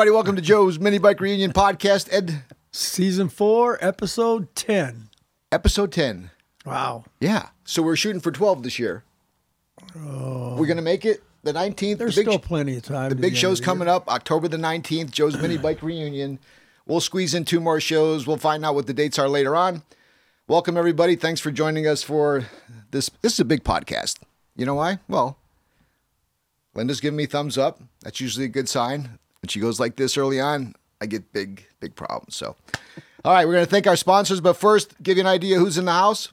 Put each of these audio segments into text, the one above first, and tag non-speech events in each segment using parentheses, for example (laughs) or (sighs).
Everybody, welcome to Joe's Mini Bike Reunion Podcast. Ed, Season four, episode 10. episode 10. Wow. Yeah. So we're shooting for 12 this year. Oh. We're going to make it the 19th. There's the big, still plenty of time. the big show's coming up October the 19th, Joe's Mini (clears throat) Bike Reunion. We'll squeeze in two more shows. We'll find out what the dates are later on. Welcome, everybody. Thanks for joining us for this. This is a big podcast. You know why? Well, Linda's giving me thumbs up. That's usually a good sign. When she goes like this early on, I get big, big problems. So, all right, we're going to thank our sponsors, but first, give you an idea who's in the house.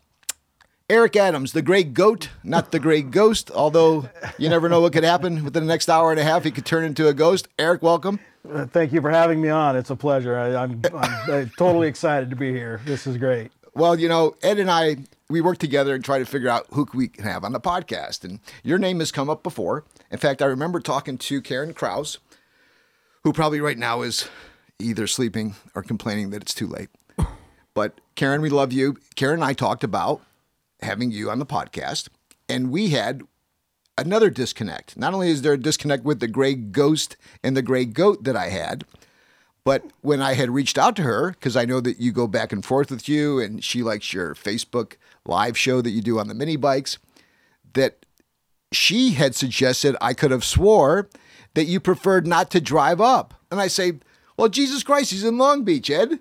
Eric Adams, the gray goat, not the gray ghost, although you never know what could happen within the next hour and a half. He could turn into a ghost. Eric, welcome. Uh, Thank you for having me on. It's a pleasure. I, I'm, I'm uh, totally excited to be here. This is great. Well, you know, Ed and I, we work together and try to figure out who we can have on the podcast. And your name has come up before. In fact, I remember talking to Karen Kraus, who probably right now is either sleeping or complaining that it's too late. But Karen, we love you. Karen and I talked about having you on the podcast, and we had another disconnect. Not only is there a disconnect with the gray ghost and the gray goat that I had, but when I had reached out to her, because I know that you go back and forth with you and she likes your Facebook live show that you do on the mini bikes, that she had suggested I could have swore that you preferred not to drive up. And I say, well, Jesus Christ, he's in Long Beach, Ed.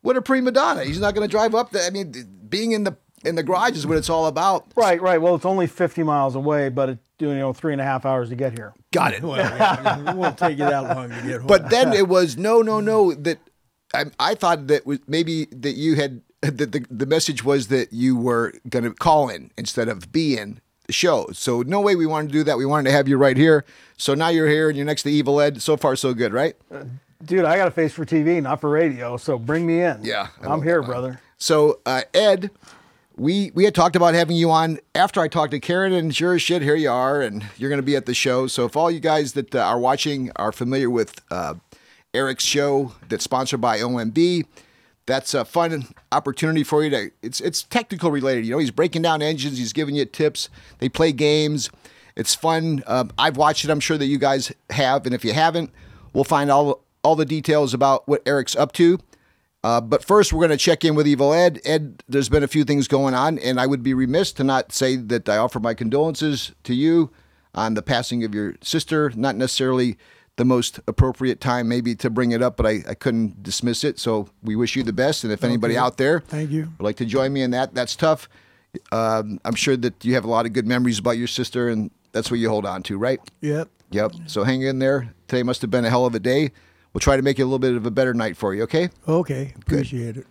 What a prima donna. He's not going to drive up. The, I mean, being in the in the garage is what it's all about. Right, right. Well, it's only 50 miles away, but it you know three and a half hours to get here. Got it. Well, yeah, it won't take you that long to get home. But then (laughs) it was no, no, no. That I, I thought that was maybe that you had that the the message was that you were going to call in instead of be in the show. So no way we wanted to do that. We wanted to have you right here. So now you're here and you're next to Evil Ed. So far, so good, right? Dude, I got a face for TV, not for radio, so bring me in. Yeah, I I'm here, that. brother. So uh, Ed, we we had talked about having you on after I talked to Karen, and sure as shit, here you are, and you're going to be at the show. So if all you guys that uh, are watching are familiar with uh, Eric's show that's sponsored by OMB, that's a fun opportunity for you to. It's it's technical related. You know, he's breaking down engines, he's giving you tips. They play games. It's fun. Um, I've watched it. I'm sure that you guys have, and if you haven't, we'll find all all the details about what Eric's up to. Uh, but first, we're going to check in with Evil Ed. Ed, there's been a few things going on, and I would be remiss to not say that I offer my condolences to you on the passing of your sister. Not necessarily the most appropriate time, maybe, to bring it up, but I, I couldn't dismiss it. So we wish you the best. And if anybody you. out there Thank you. would like to join me in that, that's tough. Um, I'm sure that you have a lot of good memories about your sister, and that's what you hold on to, right? Yep. Yep. So hang in there. Today must have been a hell of a day. We'll try to make it a little bit of a better night for you, okay? Okay. Appreciate it.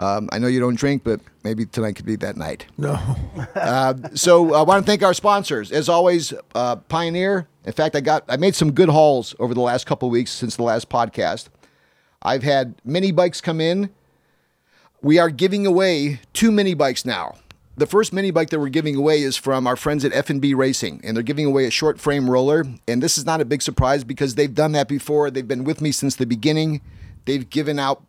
Um, I know you don't drink, but maybe tonight could be that night. No. (laughs) Uh, so I want to thank our sponsors, as always. Uh, Pioneer. In fact, I got I made some good hauls over the last couple of weeks since the last podcast. I've had mini bikes come in. We are giving away two mini bikes now. The first mini bike that we're giving away is from our friends at F&B Racing, and they're giving away a short frame roller. And this is not a big surprise because they've done that before. They've been with me since the beginning. They've given out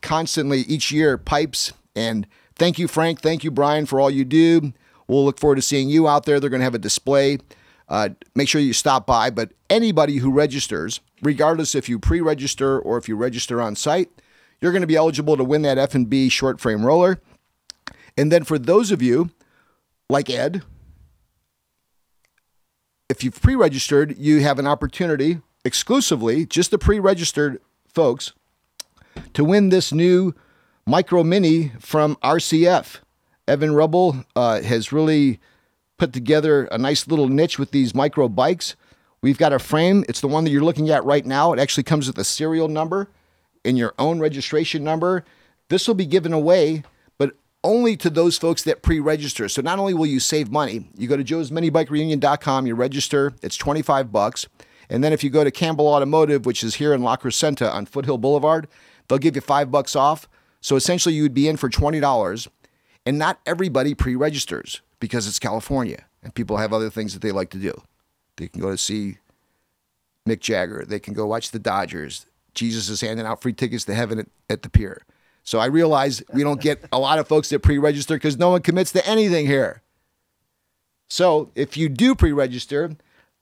constantly each year pipes. And thank you, Frank. Thank you, Brian, for all you do. We'll look forward to seeing you out there. They're going to have a display. Uh, make sure you stop by. But anybody who registers, regardless if you pre-register or if you register on site, you're going to be eligible to win that F&B short frame roller. And then for those of you like Ed, if you've pre-registered, you have an opportunity exclusively, just the pre-registered folks, to win this new micro mini from RCF. Evan Rubble uh, has really put together a nice little niche with these micro bikes. We've got a frame. It's the one that you're looking at right now. It actually comes with a serial number and your own registration number. This will be given away, but only to those folks that pre-register. So not only will you save money, you go to joesminibikereunion.com, you register, it's 25 bucks. And then if you go to Campbell Automotive, which is here in La Crescenta on Foothill Boulevard, they'll give you 5 bucks off. So essentially you would be in for $20. And not everybody pre-registers because it's California and people have other things that they like to do. They can go to see Mick Jagger. They can go watch the Dodgers. Jesus is handing out free tickets to heaven at, at the pier. So I realize we don't get a lot of folks that pre-register because no one commits to anything here. So if you do pre-register,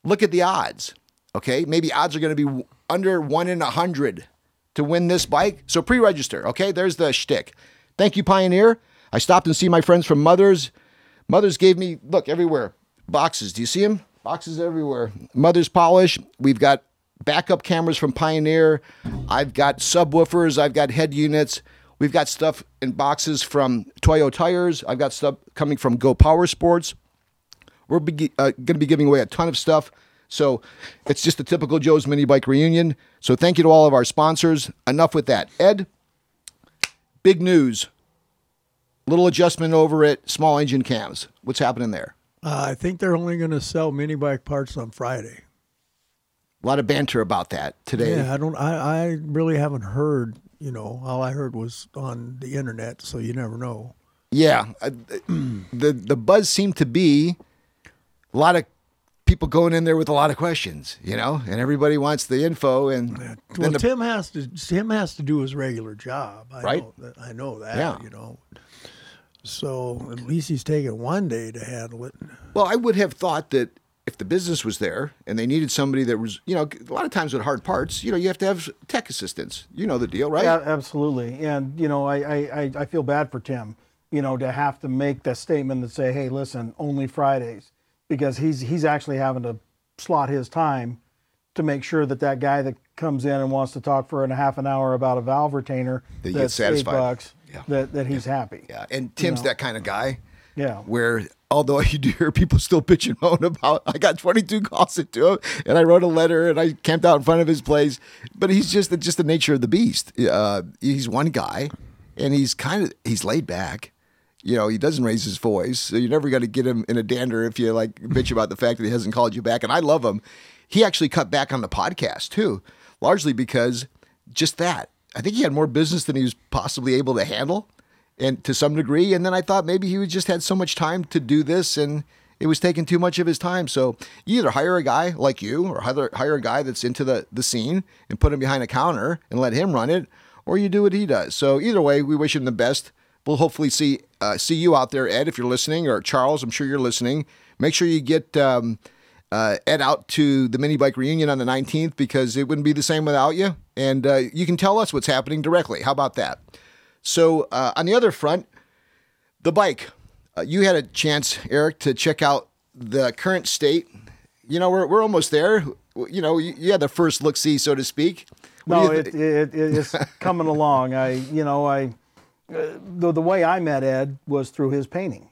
look at the odds. Okay, maybe odds are going to be under one in a hundred to win this bike. So pre-register. Okay, there's the shtick. Thank you, Pioneer. I stopped and see my friends from Mothers. Mothers gave me look everywhere boxes. Do you see them? Boxes everywhere. Mothers polish. We've got backup cameras from Pioneer. I've got subwoofers. I've got head units. We've got stuff in boxes from Toyo Tires. I've got stuff coming from Go Power Sports. We're be- uh, going to be giving away a ton of stuff. So it's just a typical Joe's Mini Bike reunion. So thank you to all of our sponsors. Enough with that. Ed, big news. Little adjustment over at Small Engine Cams. What's happening there? Uh, I think they're only going to sell mini bike parts on Friday. A lot of banter about that today. Yeah, I don't. I, I really haven't heard. You know, all I heard was on the internet, so you never know. Yeah, the the buzz seemed to be a lot of people going in there with a lot of questions, you know, and everybody wants the info. And Well, then the, Tim has to. Tim has to do his regular job. I Right. Know that, I know that. Yeah. You know. So at least he's taking one day to handle it. well, I would have thought that if the business was there and they needed somebody that was, you know, a lot of times with hard parts, you know, you have to have tech assistance. You know the deal, right? Yeah, absolutely. And you know, I, I, I- I feel bad for Tim, you know, to have to make that statement that say, hey, listen, only Fridays, because he's he's actually having to slot his time to make sure that that guy that comes in and wants to talk for a half an hour about a valve retainer That you that's satisfied. eight bucks, Yeah. that, that he's happy. Yeah, and Tim's that kind of guy. Yeah. Where although (laughs) you do hear people still bitch and (laughs) moan about, I got 22 calls into him, and I wrote a letter, and I camped out in front of his place. But he's just the, just the nature of the beast. Uh, he's one guy, and he's kind of he's laid back. You know, he doesn't raise his voice, so you're never going to get him in a dander if you like bitch about the fact that he hasn't called you back. And I love him. He actually cut back on the podcast too, largely because just that. I think he had more business than he was possibly able to handle and to some degree. And then I thought maybe he just had so much time to do this and it was taking too much of his time. So you either hire a guy like you or hire, hire a guy that's into the, the scene and put him behind a counter and let him run it, or you do what he does. So either way, we wish him the best. We'll hopefully see uh, see you out there, Ed, if you're listening, or Charles. I'm sure you're listening. Make sure you get um, uh, Ed out to the mini bike reunion on the 19th because it wouldn't be the same without you. And uh, you can tell us what's happening directly. How about that? So uh, on the other front, the bike. Uh, you had a chance, Eric, to check out the current state. You know, we're, we're almost there. You know, you, you had the first look see, so to speak. What No, it, it, it, it's (laughs) coming along. I, you know, I, uh, the, the way I met Ed was through his painting.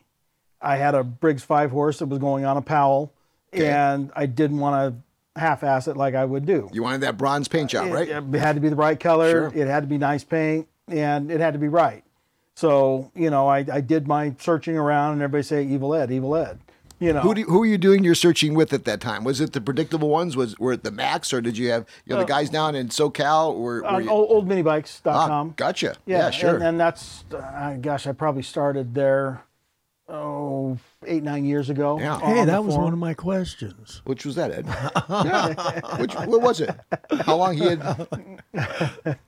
I had a Briggs five horse that was going on a Powell, and I didn't want to half-ass it like I would do. you wanted that bronze paint job, right? It, it had to be the right color. Sure. It had to be nice paint, and it had to be right. So, you know, I, I did my searching around, and everybody say Evil Ed, Evil Ed. You know, Who, do you, who were you doing your searching with at that time? Was it the predictable ones? Was were it the Max, or did you have you know the guys down in SoCal? Or were on you, old, oldminibikes.com. ah, gotcha. Yeah, sure. And, and that's, uh, gosh, I probably started there, oh, eight, nine years ago. Yeah. Hey, that was one of my questions. Which was that, Ed? (laughs) yeah. Which what was it? How long he had? (laughs)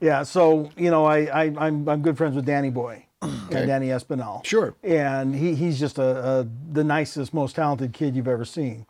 Yeah, so, you know, I, I, I'm, I'm good friends with Danny Boy, and Danny Espinal. Sure. And he, he's just a, a, the nicest, most talented kid you've ever seen.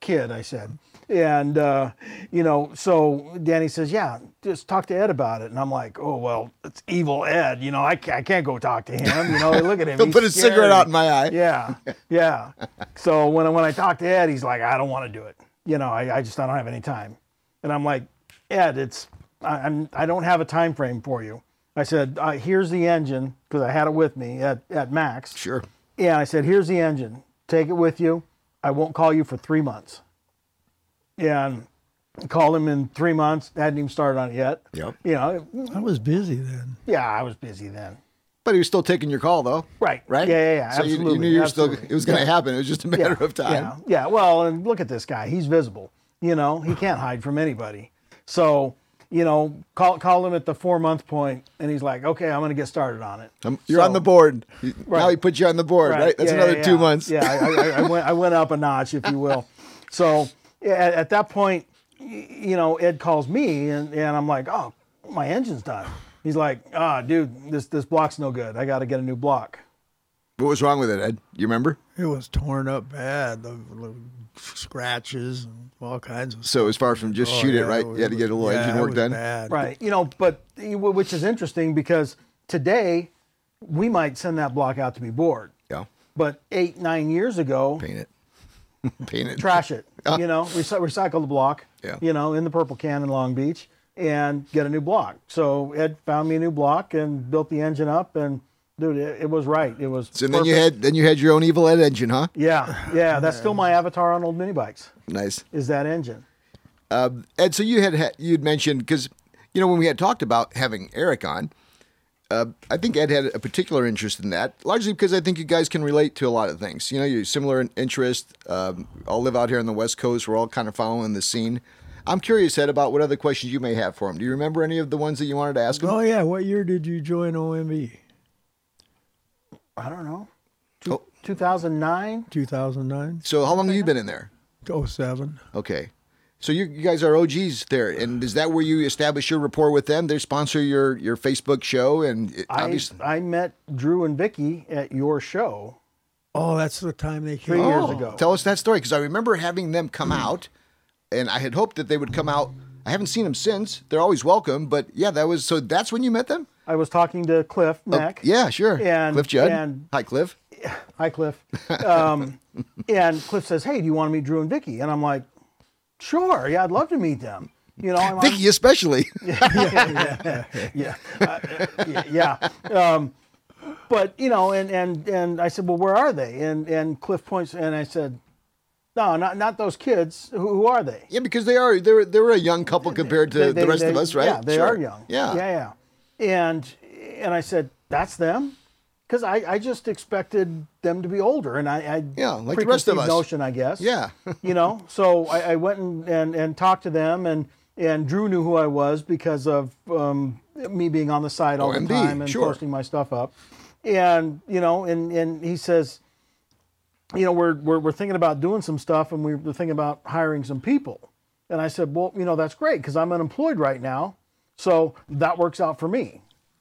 Kid, I said. And, uh, you know, so Danny says, yeah, just talk to Ed about it. And I'm like, oh, well, it's evil Ed. You know, I can't, I can't go talk to him. You know, look at him. (laughs) He'll he's put a cigarette out in my eye. Yeah, yeah. so when I, when I talk to Ed, he's like, I don't want to do it. You know, I, I just I don't have any time. And I'm like, Ed, it's I, I'm I don't have a time frame for you. I said, uh, here's the engine because I had it with me at at Max. Sure. Yeah, I said, here's the engine. Take it with you. I won't call you for three months. Yeah, and I called him in three months. Hadn't even started on it yet. Yep. You know, I was busy then. yeah, I was busy then. But he was still taking your call, though. Right. Right. Yeah, yeah, yeah. So you- absolutely. you, knew you were still absolutely. it was going to happen. It was just a matter of time. Yeah, yeah. Well, and look at this guy. He's visible. You know, he can't hide from anybody. So, you know, call call him at the four month point, and he's like, "Okay, I'm going to get started on it." Um, you're So- on the board. He- Now he put you on the board, right? That's Yeah, another yeah, two yeah. months. Yeah, I, I, I went I went up a notch, if you will. (laughs) So at, at that point, you know, Ed calls me, and, and I'm like, "Oh, my engine's done." He's like, "Ah, dude, this this block's no good. I got to get a new block." What was wrong with it, Ed? You remember? It was torn up bad. The, the scratches and all kinds of. So as far from just Oh, shoot it yeah, right, was- you had to get a little yeah, engine work done. bad. Right. You know, but which is interesting because today we might send that block out to be bored, Yeah, but eight nine years ago, paint it, (laughs) paint it. trash it. (laughs) You know, recy- recycle the block. Yeah. You know, in the purple can in Long Beach, and get a new block. So Ed found me a new block and built the engine up, and dude, it, it was right. It was. So then you had then you had your own Evil Ed engine, huh? Yeah, yeah. That's still my (laughs) avatar on old mini bikes. Nice. Is that engine? Um, Ed, so you had had- you'd mentioned because you know when we had talked about having Eric on, uh, I think Ed had a particular interest in that, largely because I think you guys can relate to a lot of things. You know, you're similar in interest. Um, all live out here on the West Coast. We're all kind of following the scene. I'm curious, Ed, about what other questions you may have for him. Do you remember any of the ones that you wanted to ask him? Oh yeah, what year did you join OMB? I don't know. Oh. 2009. 2009, So how long have you been in there? 07. Okay. So you, you guys are OGs there, and is that where you establish your rapport with them? They sponsor your your Facebook show, and it, I, obviously, I met Drew and Vicky at your show. Oh, that's the time they came. Three years Oh. ago. Tell us that story because I remember having them come out, and I had hoped that they would come out. I haven't seen them since. They're always welcome, but yeah, that was so. That's when you met them. I was talking to Cliff Oh, yeah, sure. And- Cliff Judd. and- Hi, Cliff. Hi, Cliff. Um, (laughs) and Cliff says, "Hey, do you want to meet Drew and Vicky?" And I'm like, "Sure, yeah, I'd love to meet them." You know, I'm, I'm- Vicky, especially. (laughs) yeah, uh, yeah. Um, but you know, and and and I said, "Well, where are they?" And and Cliff points, and I said, "No, not not those kids. Who, who are they?" yeah, because they are. They're they're a young couple compared to They- the they- rest of us, right? Yeah, they Sure. are young. Yeah. yeah, yeah. And and I said, "That's them," because I, I just expected them to be older, and I, I Yeah, like the rest of us. notion, I guess. Yeah. (laughs) you know, so I, I went and, and and talked to them, and and Drew knew who I was because of um, me being on the site all OMB, the time and sure. posting my stuff up, and you know, and and he says. You know, we're, we're, we're thinking about doing some stuff and we we're thinking about hiring some people. And I said, well, you know, that's great because I'm unemployed right now. So that works out for me.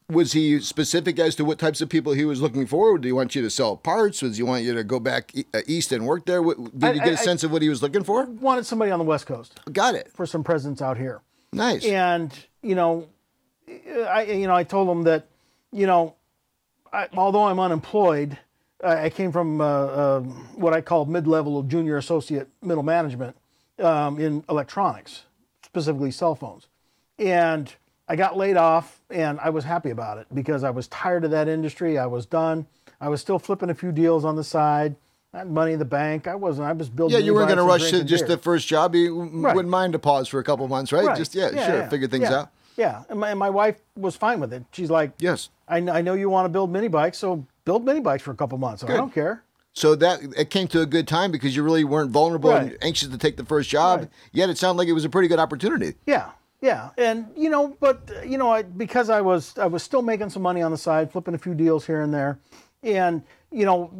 Was he specific as to what types of people he was looking for? Did he want you to sell parts? Was he want you to go back uh, east and work there? Did I- you get a I- sense of what he was looking for? Wanted somebody on the West Coast Got it. for some presence out here. Nice. And, you know, I, you know, I told him that, you know, I, although I'm unemployed, I, I came from uh, uh, what I call mid-level junior associate middle management um, in electronics, specifically cell phones. And I got laid off and I was happy about it because I was tired of that industry. I was done. I was still flipping a few deals on the side. I had money in the bank. I wasn't. I was building. Yeah, you weren't going to rush to just beer. the first job. You Right. wouldn't mind to pause for a couple months, right? Right. Just yeah, sure, figure things yeah. out. Yeah, and my, and my wife was fine with it. She's like, Yes. I, I know you want to build mini bikes, so build mini bikes for a couple months. Good. I don't care. So that it came to a good time because you really weren't vulnerable and anxious to take the first job. Right. Yet it sounded like it was a pretty good opportunity. Yeah, yeah, and you know, but you know, I, because I was I was still making some money on the side, flipping a few deals here and there, and you know,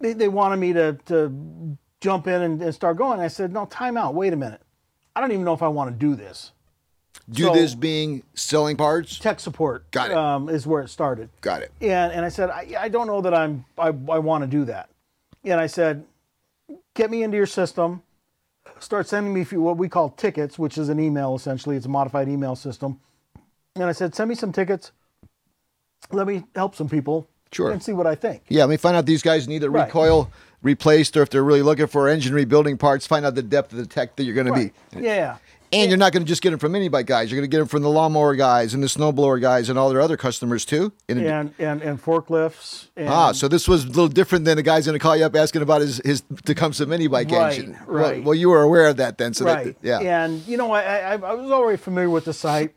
they, they wanted me to to jump in and, and start going. I said, no, time out. Wait a minute. I don't even know if I want to do this. Do So- this being selling parts. Tech support Got it. Um, is where it started. Got it. And and I said, I, I don't know that I'm I, I want to do that. And I said, get me into your system. Start sending me what we call tickets, which is an email essentially. It's a modified email system. And I said, send me some tickets. Let me help some people. Sure. And see what I think. Yeah, let me find out these guys need a Right. recoil replaced or if they're really looking for engine rebuilding parts. Find out the depth of the tech that you're going Right. to be. Yeah. And you're not going to just get them from any bike guys. You're going to get them from the lawnmower guys and the snowblower guys and all their other customers too. In a- And and and forklifts. And, Ah, so this was a little different than the guy's going to call you up asking about his, his Tecumseh mini bike Right, engine. Well- right. Well, you were aware of that then, so right. that, yeah. And you know, I, I I was already familiar with the site.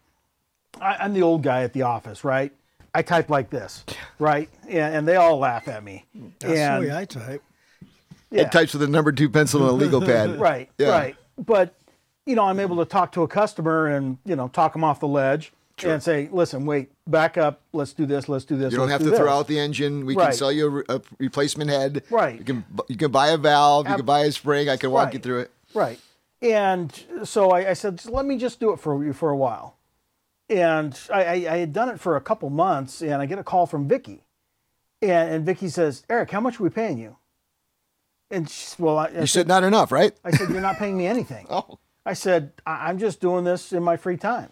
I, I'm the old guy at the office, right? I type like this, right? And, and they all laugh at me. That's and, the way I type. yeah, It types with a number two pencil and a legal pad. (laughs) right, Yeah. right. But you know, I'm able to talk to a customer and you know talk them off the ledge and say, listen, wait, back up. Let's do this. Let's do this. You don't have do to throw out the engine. We can sell you a, re- a replacement head. Right. You can you can buy a valve. you Ab- can buy a spring. I can walk you through it. Right. And so I, I said, let me just do it for you for a while. And I, I, I had done it for a couple months, and I get a call from Vicky, and, and Vicky says, "Eric, how much are we paying you?" And she, well, I, I You said, said not enough, right? I said, you're not paying me anything. (laughs) Oh, I said, I- I'm just doing this in my free time.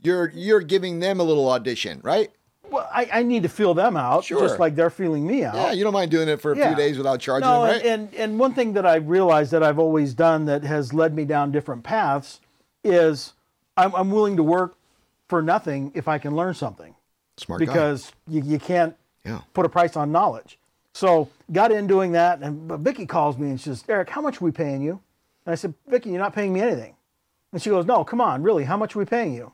you're you're giving them a little audition, right? Well, I, I need to feel them out, Sure. just like they're feeling me out. Yeah, you don't mind doing it for a. Yeah. few days without charging No, them, right? and, and and one thing that I realized that I've always done that has led me down different paths is I'm, I'm willing to work for nothing if I can learn something Smart guy. because you, you can't Yeah. put a price on knowledge. So got in doing that, and but Vicky calls me and she says, "Eric, how much are we paying you?" And I said, "Vicky, you're not paying me anything." And she goes, "No, come on, really? How much are we paying you?"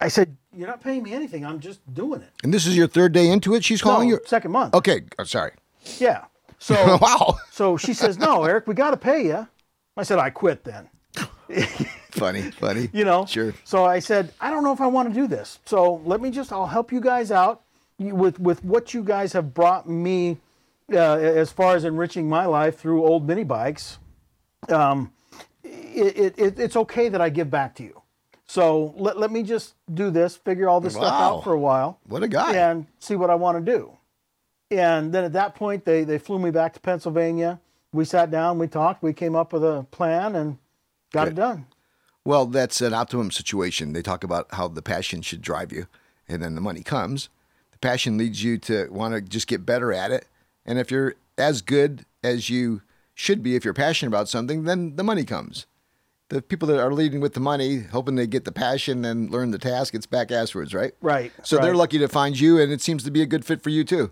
I said, "You're not paying me anything. I'm just doing it." And this is your third day into it. She's calling no, you. second month. Okay, oh, sorry. Yeah. So (laughs) wow, so she says, "No, Eric, we got to pay you." I said, "I quit then." (laughs) funny, funny. You know. Sure. So I said, "I don't know if I want to do this. So let me just. I'll help you guys out with with what you guys have brought me uh, as far as enriching my life through old mini bikes. Um, it, it, it, it's okay that I give back to you. So let, let me just do this, figure all this stuff out for a while. What a guy. and see what I want to do. And then at that point, they, they flew me back to Pennsylvania. We sat down, we talked, we came up with a plan and got it done. Well, that's an optimum situation. They talk about how the passion should drive you, and then the money comes. The passion leads you to want to just get better at it. And if you're as good as you should be, if you're passionate about something, then the money comes. The people that are leading with the money, hoping they get the passion and learn the task, it's back afterwards, right? Right. So they're lucky to find you, and it seems to be a good fit for you too.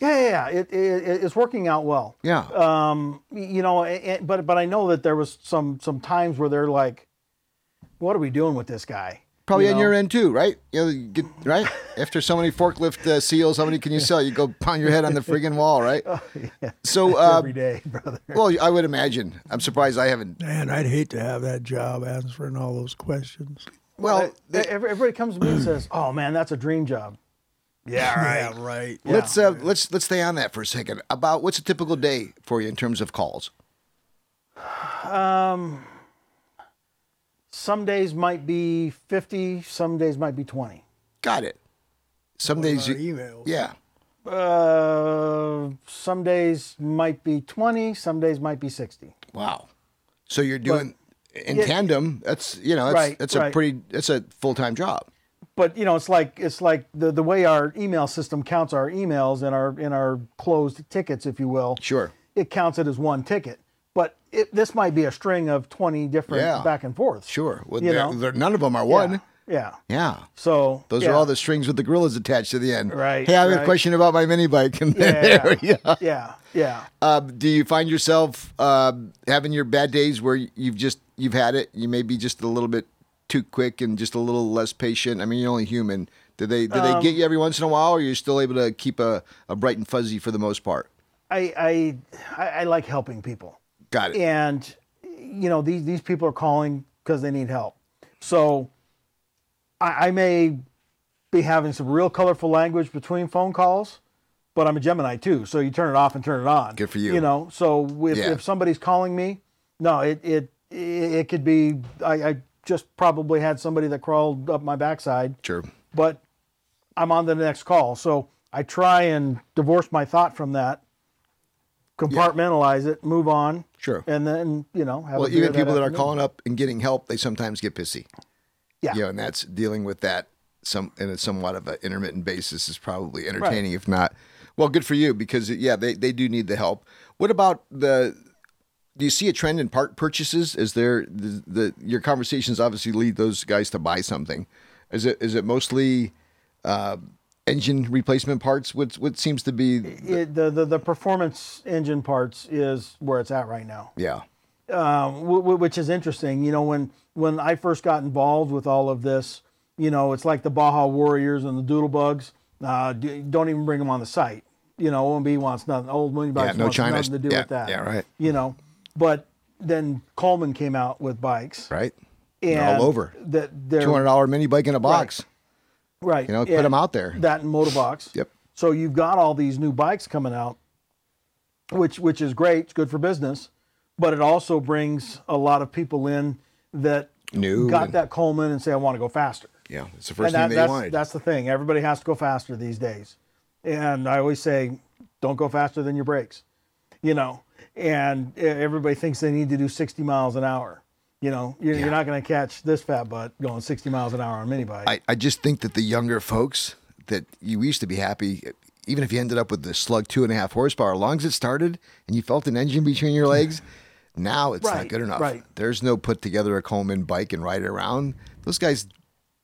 Yeah, yeah, yeah. It, it, it's working out well. Yeah. Um, you know, a- but but I know that there was some some times where they're like, "What are we doing with this guy?" Probably You on know? your end too, right? You know, you get right (laughs) after so many forklift uh, seals. How many can you sell? You go pound your head on the friggin' wall, right? (laughs) Oh, yeah. So, uh, every day, brother. well, I would imagine. I'm surprised I haven't. Man, I'd hate to have that job answering all those questions. Well, Uh, every- everybody comes to me and says, (clears throat) "Oh man, that's a dream job." (clears throat) (laughs) Yeah, right. Yeah, right. let's uh, let's let's stay on that for a second. About what's a typical day for you in terms of calls? Some days might be fifty. Some days might be twenty. Got it. Some Our days, you, emails. yeah. Uh, some days might be 20, some days might be 60. Wow. So you're doing in Yeah. tandem. That's you know that's Right, that's a right. pretty that's a full time job. But you know, it's like it's like the, the way our email system counts our emails and our in our closed tickets, if you will. Sure. It counts it as one ticket. It, this might be a string of 20 different Yeah. back and forth. Sure. Well, You they're- know? they're- none of them are one. Yeah. Yeah. So Those yeah. are all the strings with the gorillas attached to the end. Right, Hey, I have a question about my mini bike. And Yeah. (laughs) we go. Yeah. Yeah. Uh, do you find yourself uh, having your bad days where you've just you've had it? You may be just a little bit too quick and just a little less patient. I mean, you're only human. Do they do they Um, get you every once in a while, or you're still able to keep a, a bright and fuzzy for the most part? I I I like helping people. Got it. and you know these these people are calling because they need help so I, I may be having some real colorful language between phone calls but i'm a gemini too so you turn it off and turn it on Good for you. you know so if, Yeah. if somebody's calling me no it it it, it could be I, I just probably had somebody that crawled up my backside Sure. but I'm on the next call. So I try and divorce my thought from that, compartmentalize it, move on. Sure. And then, you know, have Well, even people that are calling up and getting help, they sometimes get pissy. Yeah. You know, and that's dealing with that some in a somewhat of an intermittent basis is probably entertaining, if not. Well, good for you because yeah, they, they do need the help. What about the? Do you see a trend in part purchases? Is there the, the your conversations obviously lead those guys to buy something? Is it is it mostly uh, engine replacement parts? What what seems to be It, the, the, the performance engine parts is where it's at right now. yeah um, w- w- which is interesting. You know, when when I first got involved with all of this, you know, it's like the Baja Warriors and the Doodlebugs. Uh, d- don't even bring them on the site. You know, OMB wants nothing. Old Mini Bikes no wants China- nothing to do yeah, with that. yeah, right. You know, but then Coleman came out with bikes. right. And They're all over. That Two hundred dollar mini bike in a box. right. You know, put them out there. That and Motovox. Yep. So you've got all these new bikes coming out, which which is great. It's good for business, but it also brings a lot of people in that New got and- that Coleman and say I want to go faster. Yeah, it's the first and that, thing they that's, wanted. that's the thing. Everybody has to go faster these days, and I always say, don't go faster than your brakes. You know, and everybody thinks they need to do 60 miles an hour. You know, you're, Yeah. you're not going to catch this fat butt going 60 miles an hour on mini bike. I, I just think that the younger folks that you used to be happy, even if you ended up with the slug two and a half horsepower, as long as it started and you felt an engine between your legs, (laughs) now it's not good enough. right. There's no put together a Coleman bike and ride it around. Those guys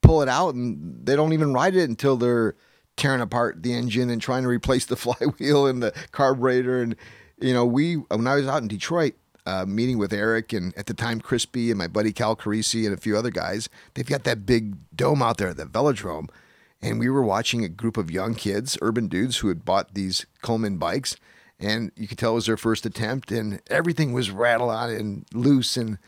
pull it out and they don't even ride it until they're tearing apart the engine and trying to replace the (laughs) flywheel and the carburetor. And, you know, we, when I was out in Detroit, uh, meeting with Eric and at the time Crispy and my buddy Cal Carisi and a few other guys, they've got that big dome out there, the velodrome. And we were watching a group of young kids, urban dudes who had bought these Coleman bikes. And you could tell it was their first attempt, and everything was rattled on and loose and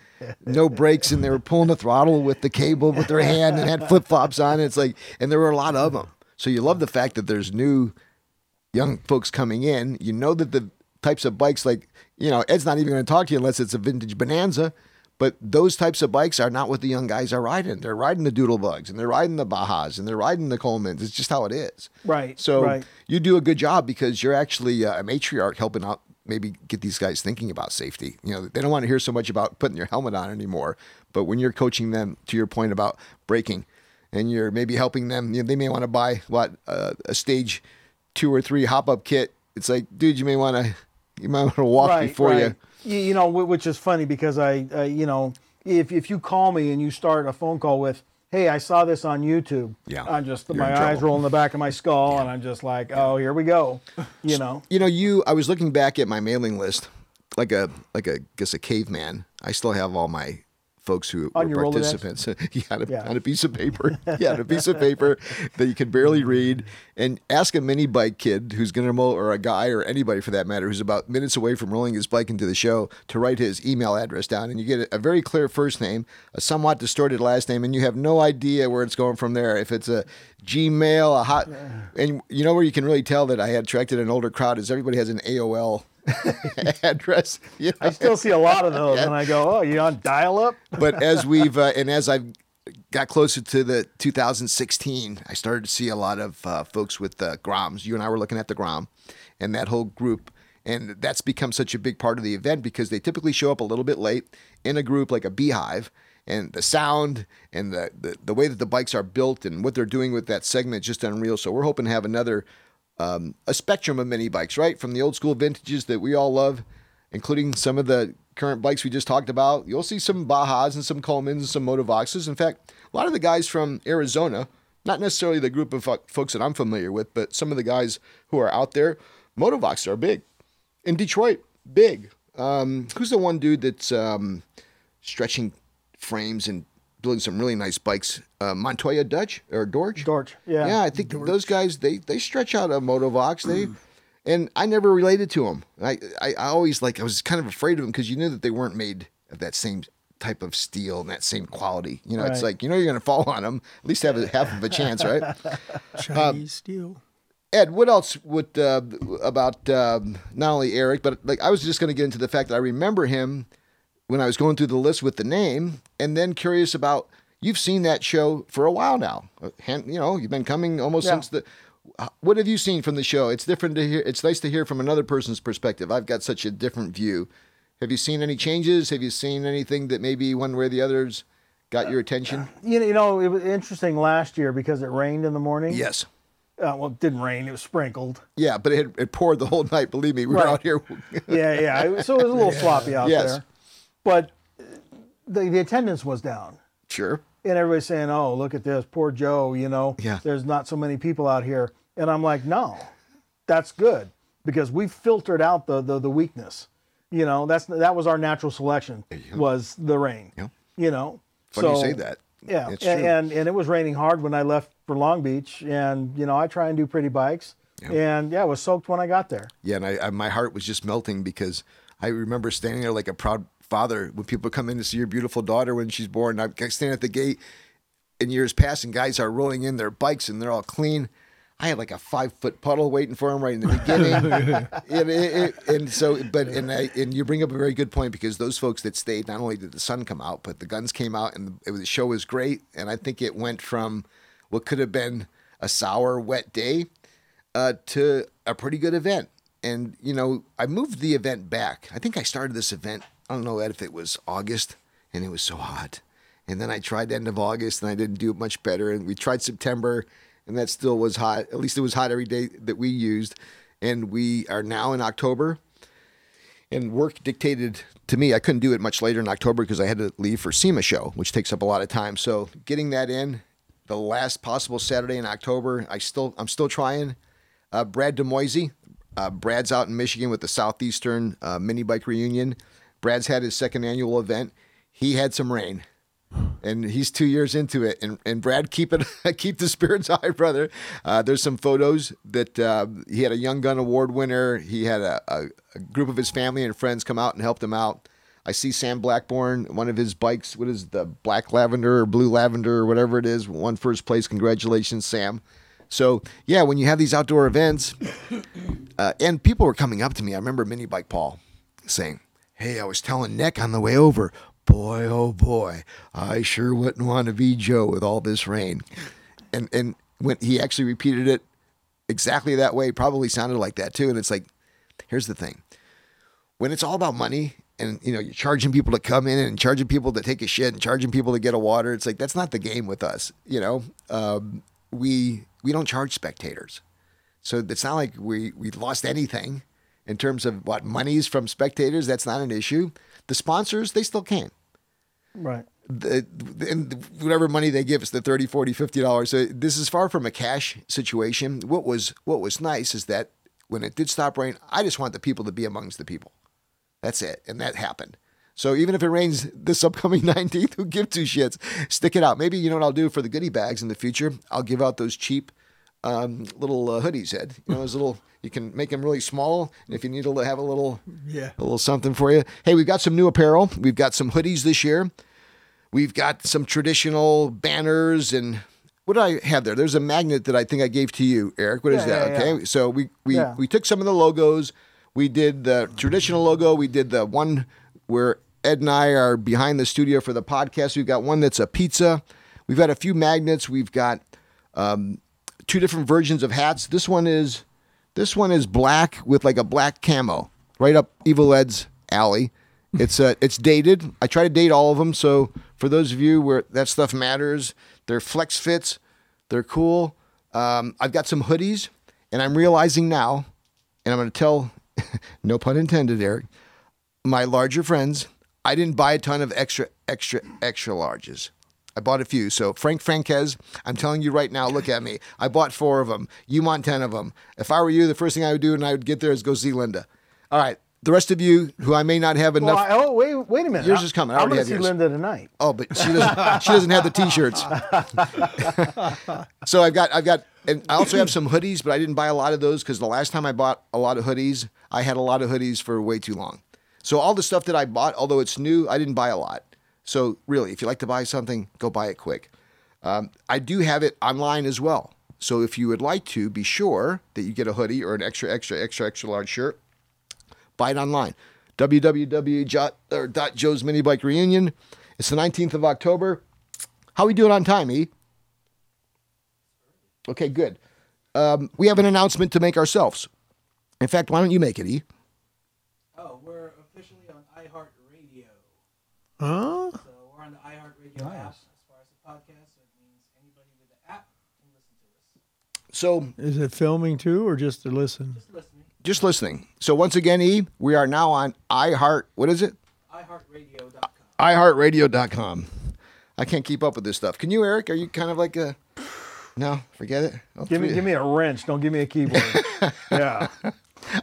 no (laughs) brakes. And they were pulling the throttle with the cable with their hand and had flip flops on. It's like, and there were a lot of them. So you love the fact that there's new young folks coming in, you know that the types of bikes, like, you know, Ed's not even going to talk to you unless it's a vintage Bonanza. But those types of bikes are not what the young guys are riding. They're riding the doodlebugs and they're riding the Bajas and they're riding the Colemans. It's just how it is. Right, So right. you do a good job because you're actually uh, a matriarch helping out, maybe get these guys thinking about safety. You know, they don't want to hear so much about putting your helmet on anymore. But when you're coaching them, to your point about braking, and you're maybe helping them, you know, they may want to buy what uh, a stage two or three hop up kit. It's like, dude, you may want to, you might want to walk before you. you. You know, which is funny because I, uh, you know, if if you call me and you start a phone call with, "Hey, I saw this on YouTube," Yeah, I'm just you're my eyes roll in the back of my skull, and I'm just like, "Oh, here we go," you know. You know, you. I was looking back at my mailing list, like a like a I guess a caveman. I still have all my folks who On were participants. (laughs) yeah, had a, Yeah. on a piece of paper. (laughs) yeah, a piece of paper that you could barely read. And ask a mini bike kid who's going to mow, or a guy, or anybody for that matter, who's about minutes away from rolling his bike into the show, to write his email address down, and you get a, a very clear first name, a somewhat distorted last name, and you have no idea where it's going from there. If it's a Gmail, a hot, and you know where you can really tell that I had attracted an older crowd is everybody has an AOL (laughs) (laughs) address. You know? I still see a lot of (laughs) those, and I go, "Oh, you on dial up?" but as we've uh, and as I've got closer to the 2016, I started to see a lot of uh, folks with uh, Groms. You and I were looking at the Grom, and that whole group, and that's become such a big part of the event because they typically show up a little bit late in a group like a beehive. And the sound and the, the, the way that the bikes are built and what they're doing with that segment just unreal. So we're hoping to have another um, a spectrum of mini bikes, right? From the old school vintages that we all love, including some of the current bikes we just talked about. You'll see some Bajas and some Colemans and some Motovoxes. In fact, a lot of the guys from Arizona, not necessarily the group of fo- folks that I'm familiar with, but some of the guys who are out there, Motovoxes are big. In Detroit, big. Um, who's the one dude that's um, stretching frames and building some really nice bikes? Uh, Montoya Dutch or Dorge? Dorch, yeah. Yeah, I think those guys they they stretch out a Motovox. They and I never related to them. I, I I always like I was kind of afraid of them because you knew that they weren't made of that same type of steel and that same quality. You know, it's like you know you're going to fall on them. At least have a half of a chance, right? (laughs) Chinese steel. Ed, what else would uh, about um, not only Eric, but like I was just going to get into the fact that I remember him when I was going through the list with the name, and then curious about you've seen that show for a while now. Uh, You know, you've been coming almost Yeah. since the. uh, What have you seen from the show? It's different to hear. It's nice to hear from another person's perspective. I've got such a different view. Have you seen any changes? Have you seen anything that maybe one way or the others got your attention? You know, you know, it was interesting last year because it rained in the morning. Yes. Uh, well, it didn't rain; it was sprinkled. Yeah, but it, it poured the whole night. Believe me, we were out here. Yeah, yeah. So it was a little (laughs) sloppy out Yes. there, but the the attendance was down. sure. and everybody's saying, "Oh, look at this, poor Joe." You know, Yeah. there's not so many people out here, and I'm like, "No, that's good because we filtered out the the, the weakness." You know, that's that was our natural selection was the rain. Yeah. You know, Funny you say that. Yeah, It's and, true. and and it was raining hard when I left for Long Beach, and you know, I try and do pretty bikes, and yeah, it was soaked when I got there. Yeah, and I, I my heart was just melting because I remember standing there like a proud father when people come in to see your beautiful daughter when she's born. I stand at the gate, in years past, and guys are rolling in their bikes and they're all clean. I had like a five foot puddle waiting for him right in the beginning, (laughs) and, it, it, and so, but and I, and you bring up a very good point because those folks that stayed, not only did the sun come out, but the guns came out, and was, the show was great. And I think it went from what could have been a sour, wet day uh, to a pretty good event. and you know, I moved the event back. I think I started this event. I don't know if it was August, and it was so hot. And then I tried the end of August, and I didn't do it much better. And we tried September, and that still was hot. At least it was hot every day that we used. And we are now in October, and work dictated to me I couldn't do it much later in October because I had to leave for SEMA show, which takes up a lot of time. So getting that in the last possible Saturday in October, I still I'm still trying. Uh, Brad Demoisey, uh, Brad's out in Michigan with the Southeastern uh, Mini Bike Reunion. Brad's had his second annual event. He had some rain and he's two years into it. And, and Brad, keep it, (laughs) keep the spirits (laughs) high, brother. Uh, there's some photos that uh, he had a Young Gun Award winner. He had a, a, a, group of his family and friends come out and helped him out. I see Sam Blackburn, one of his bikes. What is the black lavender or blue lavender or whatever it is? Won first place. Congratulations, Sam. So yeah, when you have these outdoor events, uh, and people were coming up to me. I remember Mini Bike Paul saying, "Hey, I was telling Nick on the way over, boy, oh boy, I sure wouldn't want to be Joe with all this rain. And and when he actually repeated it exactly that way, probably sounded like that too. And it's like, here's the thing: when it's all about money, and you know you're charging people to come in and charging people to take a shit and charging people to get a water, it's like that's not the game with us. You know, um, we we don't charge spectators, so it's not like we we lost anything in terms of what monies from spectators. That's not an issue. The sponsors, they still can. Right. The, and whatever money they give us, the 30, 40, 50 dollars. So this is far from a cash situation. What was what was nice is that when it did stop rain, I just want the people to be amongst the people. That's it. And that happened. So even if it rains this upcoming (laughs) 19th, who give two shits? Stick it out. Maybe you know what I'll do for the goodie bags in the future? I'll give out those cheap um, little uh, hoodies, Ed. You know, those little you can make them really small, and if you need to have a little, Yeah. a little something for you. Hey, we've got some new apparel. We've got some hoodies this year. We've got some traditional banners and what do I have there? There's a magnet that I think I gave to you, Eric. What is Yeah, that? yeah, okay, yeah. so we we we took some of the logos. We did the traditional logo. We did the one where Ed and I are behind the studio for the podcast. We've got one that's a pizza. We've got a few magnets. We've got um, two different versions of hats. This one is this one is black with like a black camo, right up Evil Ed's alley. It's uh, it's dated. I try to date all of them. So for those of you where that stuff matters, they're flex fits. They're cool. Um, I've got some hoodies, and I'm realizing now, and I'm going to tell, (laughs) no pun intended, Eric, my larger friends, I didn't buy a ton of extra, extra, extra larges. I bought a few. So Frank Franquez, I'm telling you right now, look at me. I bought four of them. You want ten of them. If I were you, the first thing I would do and I would get there is go see Linda. All right. The rest of you who I may not have Well, enough. I, oh wait, wait a minute. Yours I- is coming. I I'm already have see yours. Linda tonight. Oh, but she doesn't. she doesn't have the t-shirts. (laughs) so I've got I've got and I also have some hoodies, but I didn't buy a lot of those because the last time I bought a lot of hoodies, I had a lot of hoodies for way too long. So all the stuff that I bought, although it's new, I didn't buy a lot. So really, if you like to buy something, go buy it quick. Um, I do have it online as well. So if you would like to, be sure that you get a hoodie or an extra, extra, extra, extra large shirt. Buy it online. www.joe's mini bike reunion. It's the 19th of October. How we doing on time, E? Okay, good. Um, we have an announcement to make ourselves. In fact, why don't you make it, E? Oh, we're officially on iHeartRadio. Huh? So we're on the iHeartRadio app as far as the podcast. So it means anybody with the app can listen to us. So Is it filming too, or just to listen? Just listening. just listening. So once again, E, we are now on iHeart. What is it? iHeartRadio.com. iHeartRadio.com. I can't keep up with this stuff. Can you, Eric? Are you kind of like a no? Forget it. Oh, Give me, give me a wrench. Don't give me a keyboard. (laughs) yeah.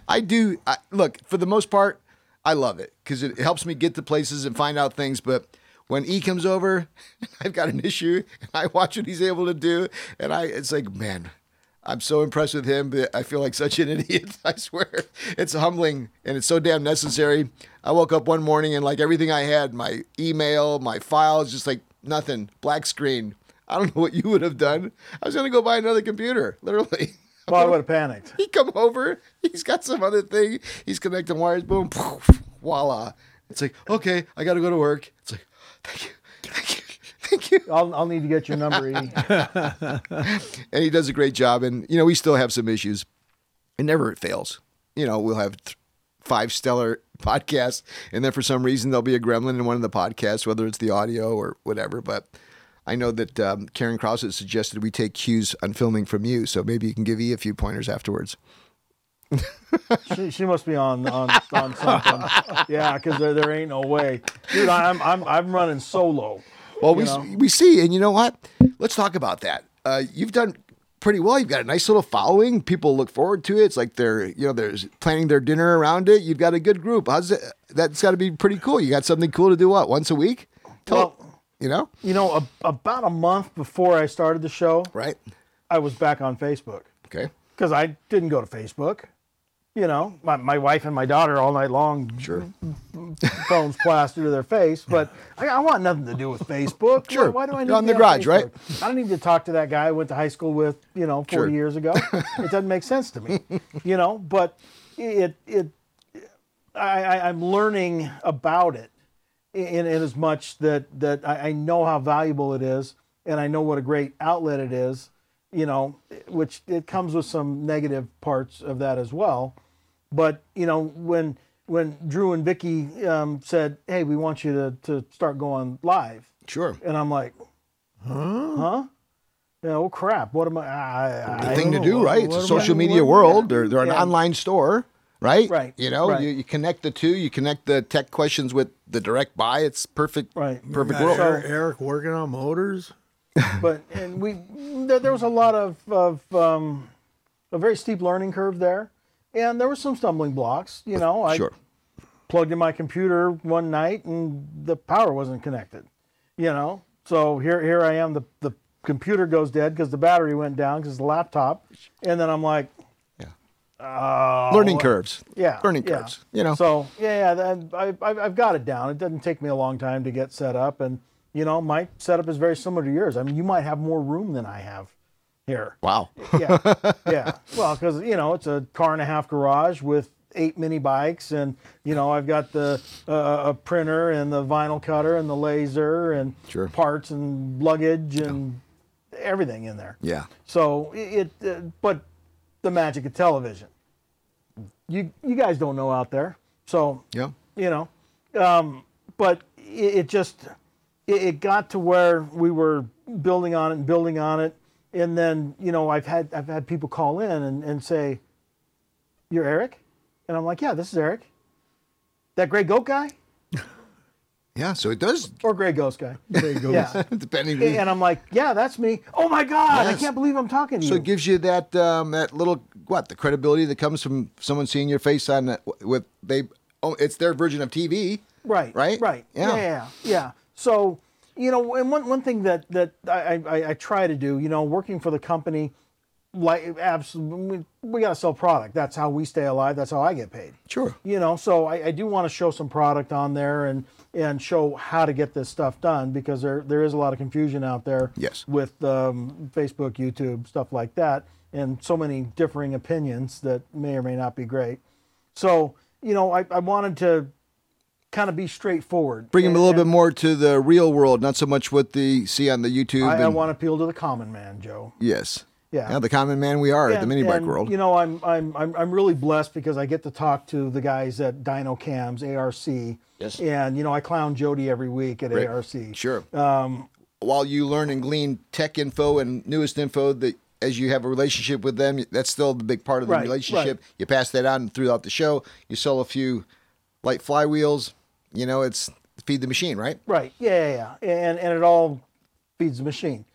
I do. I, look, for the most part, I love it because it helps me get to places and find out things. But when E comes over, (laughs) I've got an issue, and I watch what he's able to do, and I, it's like, man, I'm so impressed with him. But I feel like such an (laughs) idiot. I swear, it's humbling and it's so damn necessary. I woke up one morning and like everything I had, my email, my files, just like nothing, black screen. I don't know what you would have done. I was gonna go buy another computer, literally. (laughs) Well, I would have panicked. He come over. He's got some other thing. He's connecting wires. Boom, poof, voila. It's like okay, I got to go to work. It's like thank you, thank you, thank you. I'll, I'll need to get your number. (laughs) And he does a great job. And you know we still have some issues. It never fails. you know, we'll have th- five stellar podcasts, and then for some reason there'll be a gremlin in one of the podcasts, whether it's the audio or whatever. But I know that um, Karen Krause has suggested we take cues on filming from you, so maybe you can give E a few pointers afterwards. she, she must be on on, on something. Yeah, because there, there ain't no way, dude. I'm I'm I'm running solo. Well, we know? we see, and you know what? Let's talk about that. Uh, you've done pretty well. You've got a nice little following. People look forward to it. It's like they're you know they're planning their dinner around it. You've got a good group. How's it? That's got to be pretty cool. You got something cool to do. What once a week? Tell- Well- you know, You know, a, about a month before I started the show, right? I was back on Facebook Okay, because I didn't go to Facebook. You know, my, my wife and my daughter all night long, sure. phones plastered to their face. But (laughs) I, I want nothing to do with Facebook. Sure. Why, why do I need You're on to the garage, right? I don't need to talk to that guy I went to high school with, you know, 40 Sure. years ago. it doesn't make sense to me, (laughs) you know. But it it I, I, I'm learning about it in, in as much that that I, I know how valuable it is, and I know what a great outlet it is. You know, which it comes with some negative parts of that as well. But you know, when when Drew and Vicky um, said, "Hey, we want you to to start going live," Sure. and I'm like, "Huh? Huh? Yeah, oh crap! What am I? I, I The thing to know. do, What- right? It's a I- social what media world. They're they're an Yeah. online store, right? Right, You know, right. you, you connect the two. You connect the tech questions with the direct buy. It's perfect. Right. Perfect Got world. Eric, Eric working on motors. but and we there, there was a lot of of um, a very steep learning curve there, and there were some stumbling blocks. You know, I Sure. plugged in my computer one night and the power wasn't connected. You know, so here here I am. The the computer goes dead because the battery went down because the laptop, and then I'm like, Yeah. oh, Learning curves. yeah, Learning yeah. curves. You know. So yeah, yeah, I, I, I've got it down. It doesn't take me a long time to get set up, and you know, my setup is very similar to yours. I mean, you might have more room than I have here. wow. (laughs) Yeah, yeah. Well, because you know, it's a car and a half garage with eight mini bikes, and you know, I've got the uh, a printer and the vinyl cutter and the laser and Sure. parts and luggage and everything in there. Yeah. So it, it uh, but the magic of television. You you guys don't know out there. So Yeah. you know, um, but it, it just it, it got to where we were building on it and building on it, and then you know I've had I've had people call in and, and say, "You're Eric," and I'm like, "Yeah, this is Eric." That gray goat guy Yeah. So it does, or gray ghost guy? There you go. Yeah. (laughs) (laughs) depending. and I'm like, "Yeah, that's me." Oh my God! I can't believe I'm talking to So you. So it gives you that um, that little what the credibility that comes from someone seeing your face on that with they. Oh, it's their version of TV. Right. Right? Right. Yeah. Yeah. Yeah. yeah. So, you know, and one, one thing that that I, I, I try to do, you know, working for the company, like absolutely, we, we got to sell product. That's how we stay alive. That's how I get paid. Sure. You know, so I, I do want to show some product on there and and show how to get this stuff done because there there is a lot of confusion out there. Yes. With um, Facebook, YouTube, stuff like that, and so many differing opinions that may or may not be great. So, you know, I, I wanted to kind of be straightforward. Bring them a little bit more to the real world, not so much what they see on the YouTube. I, I want to appeal to the common man, Joe. yes. Yeah. the common man we are at the mini bike world. You know, I'm, I'm I'm I'm really blessed because I get to talk to the guys at Dino Cams, ARC. Yes. And you know, I clown Jody every week at Right. ARC. Sure. Um, While you learn and glean tech info and newest info that as you have a relationship with them, that's still the big part of the Right, relationship. right. You pass that on throughout the show. You sell a few light flywheels. You know, it's feed the machine, right? Right. Yeah, yeah, yeah. And and it all feeds the machine.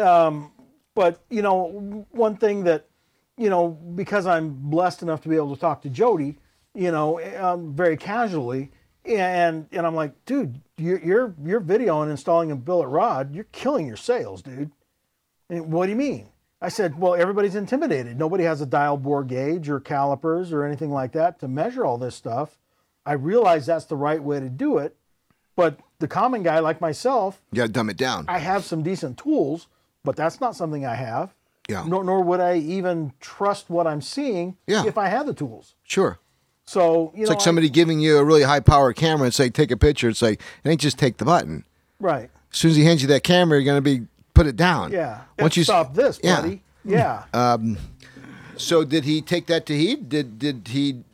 Um, but you know, one thing that you know, because I'm blessed enough to be able to talk to Jody, you know, um, very casually, and and I'm like, dude, you're you're you're video and installing a billet rod, you're killing your sales, dude. And what do you mean? I said, well, everybody's intimidated. Nobody has a dial bore gauge or calipers or anything like that to measure all this stuff. I realize that's the right way to do it, but the common guy like myself, You got to dumb it down. I have some decent tools, but that's not something I have. Yeah. Nor, nor would I even trust what I'm seeing Yeah. if I had the tools. sure. So you It's know, like somebody giving you a really high power camera and say, take a picture. It's like, it ain't just take the button. Right? As soon as he hands you that camera, you're going to be put it down. Yeah. Once you stop this, yeah. buddy. Yeah. (laughs) Um, so did he take that to heed? Did did he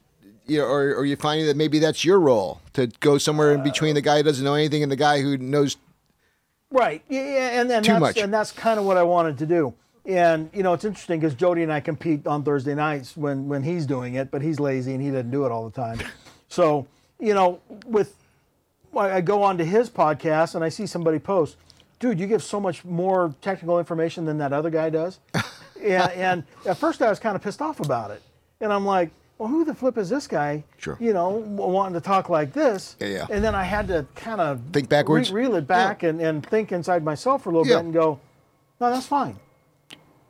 you know, or, or you finding that maybe that's your role to go somewhere in uh, between the guy who doesn't know anything and the guy who knows Right. Yeah, yeah, and, and Too that's much. and that's kind of what I wanted to do. And you know, it's interesting because Jody and I compete on Thursday nights when when he's doing it, but he's lazy and he doesn't do it all the time. (laughs) So you know, with I I go on to his podcast and I see somebody post, dude, you give so much more technical information than that other guy does. (laughs) and, and at first I was kind of pissed off about it, and I'm like, well, who the flip is this guy? Sure. You know, wanting to talk like this. Yeah, yeah. And then I had to kind of Think backwards? reel it back, and, and think inside myself for a little Yeah. bit, and go, no, that's fine,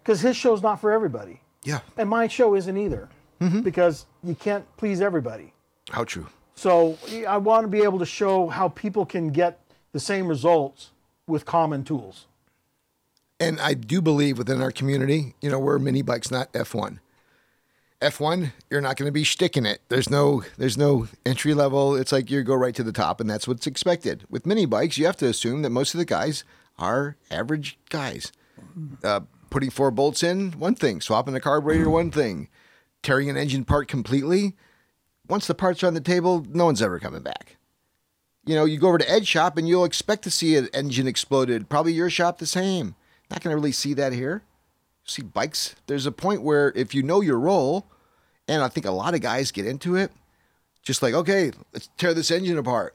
because his show's not for everybody, yeah and my show isn't either, Mm-hmm. because you can't please everybody. how true So I want to be able to show how people can get the same results with common tools. and I do believe within our community, you know, we're mini bikes, not F1. F1, you're not going to be sticking it. There's no, there's no entry level. It's like you go right to the top, and that's what's expected. With mini bikes, you have to assume that most of the guys are average guys. Uh, putting four bolts in, one thing. Swapping a carburetor, one thing. Tearing an engine part completely. Once the parts are on the table, no one's ever coming back. You know, you go over to Ed Shop and you'll expect to see an engine exploded. Probably your shop the same. Not going to really see that here. See bikes. There's a point where if you know your role, and I think a lot of guys get into it, just like okay, let's tear this engine apart,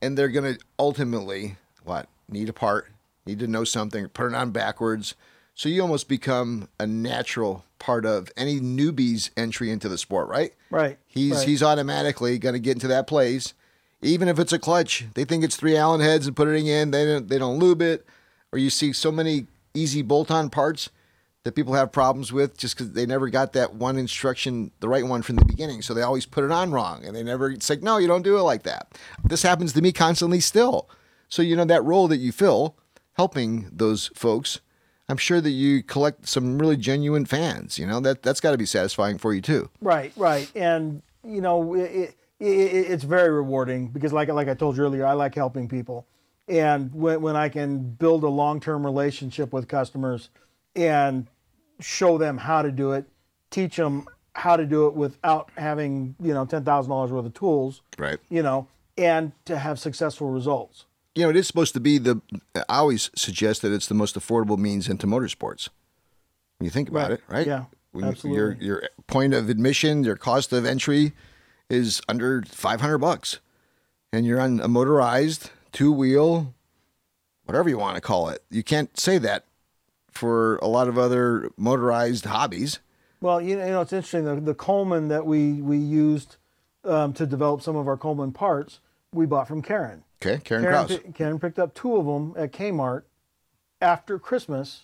and they're going to ultimately what need a part, need to know something, put it on backwards. So you almost become a natural part of any newbie's entry into the sport, right? Right. He's right. he's automatically going to get into that place, even if it's a clutch. They think it's three Allen heads and put it in. They don't they don't lube it, or you see so many easy bolt-on parts that people have problems with just because they never got that one instruction, the right one from the beginning. So they always put it on wrong, and they never. It's like no, you don't do it like that. This happens to me constantly still. So you know that role that you fill, helping those folks. I'm sure that you collect some really genuine fans. You know that that's got to be satisfying for you too. Right, right, and you know it, it, it, it's very rewarding because, like like I told you earlier, I like helping people, and when when I can build a long term relationship with customers, and show them how to do it, teach them how to do it without having you know ten thousand dollars worth of tools, Right. you know, and to have successful results. you know, it is supposed to be the. I always suggest that it's the most affordable means into motorsports. When you think about Right. it, right? Yeah, When you- Your your point of admission, your cost of entry, is under five hundred bucks, and you're on a motorized two wheel, whatever you want to call it. You can't say that for a lot of other motorized hobbies. Well, you know, you know it's interesting. The, the Coleman that we we used um, to develop some of our Coleman parts, we bought from Karen. Okay, Karen, Karen, Krause. pi- Karen picked up two of them at Kmart after Christmas,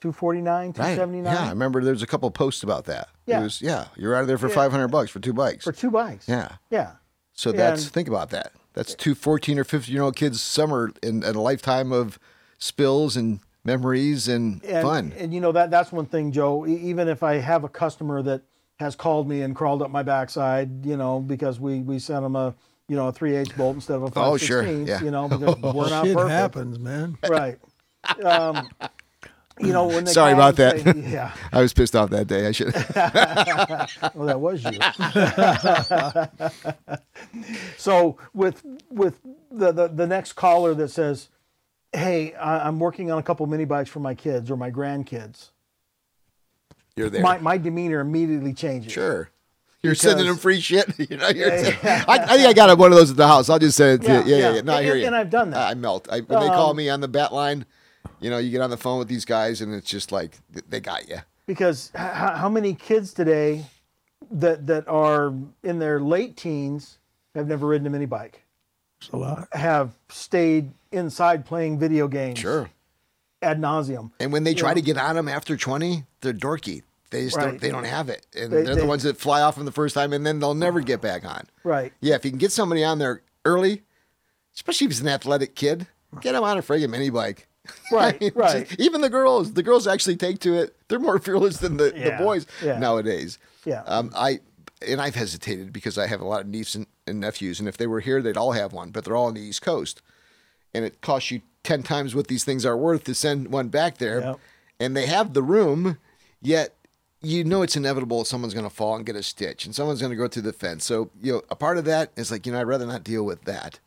two forty nine, two Right. Yeah, I remember there's a couple posts about that. It Yeah. was, yeah, you're out of there for five hundred bucks for two bikes. for two bikes. yeah. yeah, So that's And- think about that. That's two 14 or 15 year old kids summer in, in a lifetime of spills and memories and, and, fun. And you know that that's one thing, Joe. Even if I have a customer that has called me and crawled up my backside, you know, because we we sent them a you know a three eighths bolt instead of a five Oh, sure, sixteenths, yeah. you know, (laughs) because we're not Shit perfect. happens, man. right? Um, you know when they Sorry about that. say- yeah, (laughs) I was pissed off that day. I should. (laughs) well, that was you. so with with the, the the next caller that says, "Hey, I, I'm working on a couple mini bikes for my kids or my grandkids," You're there. my my demeanor immediately changes. sure. You're sending them free shit. (laughs) You know, you're Yeah, yeah. I, I think I got one of those at the house. I'll just send it to Yeah, you. Yeah, yeah, yeah. yeah. No, I And- hear you. and I've done that. I melt. I, when they call Um, me on the bat line, you know, you get on the phone with these guys and it's just like, they got you. Because h- h- how many kids today that that are in their late teens have never ridden a mini bike, It's a lot. have stayed inside playing video games Sure. ad nauseum. And when they try Yeah. to get on them after 20, they're dorky. They just don't, they don't have it. And They- are the ones that fly off them the first time and then they'll never get back on. Right. Yeah, if you can get somebody on there early, especially if he's an athletic kid, get him on a friggin' mini bike. (laughs) Right, I mean, right. even the girls, the girls actually take to it. They're more (laughs) fearless than the, the boys yeah. nowadays. Yeah. Um, I and I've hesitated because I have a lot of nieces and, and nephews, and if they were here, they'd all have one, but they're all on the East Coast, and it costs you ten times what these things are worth to send one back there, Yep. and they have the room, yet you know it's inevitable someone's going to fall and get a stitch and someone's going to go through the fence. So, you know, a part of that is like, you know, I'd rather not deal with that.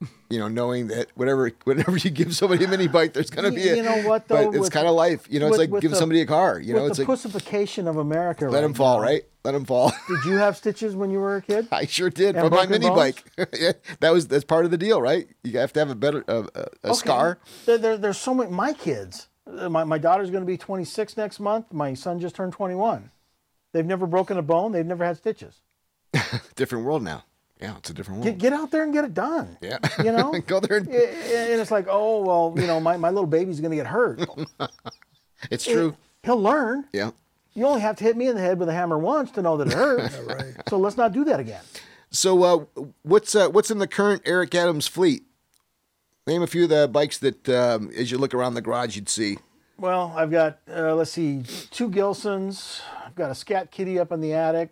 (laughs) You know, knowing that whatever whenever you give somebody a mini bike, there's going to be a. You know what, though, But it's kind of life. You know, it's like with giving the- somebody a car. You know, it's the like pussification of America. let right them fall, now, right? Let them fall. (laughs) Did you have stitches when you were a kid? I sure did from my mini bones? bike. (laughs) yeah, that was that's part of the deal, right? You have to have a better a, a, a Okay. scar. There, there, there's so many. My kids. uh, My my daughter's going to be 26 next month. My son just turned 21. They've never broken a bone. They've never had stitches. Different world now. Yeah, it's a different world. Get get out there and get it done. yeah, You know. (laughs) go there. And, I- I- and it's like, oh well, you know, my, my little baby's going to get hurt. (laughs) it's true. He'll learn. Yeah. You only have to hit me in the head with a hammer once to know that it (laughs) hurts. right. So let's not do that again. So, uh, what's uh, what's in the current Eric Adams fleet? Name a few of the bikes that, um, as you look around the garage, you'd see. Well, I've got uh, let's see, two Gilsons. I've got a Scat Kitty up in the attic,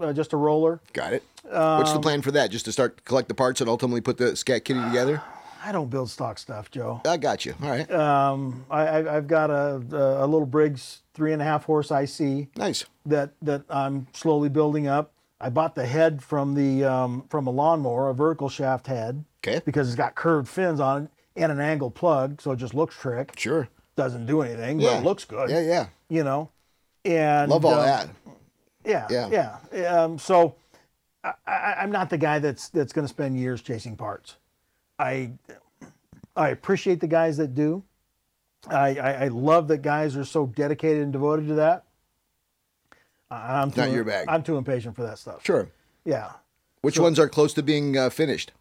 uh, just a roller. Got it. what's Um, the plan for that? Just to start collect the parts and ultimately put the Scat Kitty together? I don't build stock stuff, Joe. I got you. All right. Um, I, I, I've got a, a little Briggs three and a half horse IC nice. that that I'm slowly building up. I bought the head from the um, from a lawnmower, a vertical shaft head, Okay. because it's got curved fins on it and an angle plug, so it just looks trick. Sure. Doesn't do anything, Yeah. but it looks good. Yeah, yeah. You know, and Love all um, that. Yeah, Yeah. yeah, Um, so I, I'm not the guy that's that's going to spend years chasing parts. I I appreciate the guys that do. I, I, I love that guys are so dedicated and devoted to that. I'm too, Not your bag. I'm too impatient for that stuff. Sure. Yeah. Which ones are close to being uh, finished?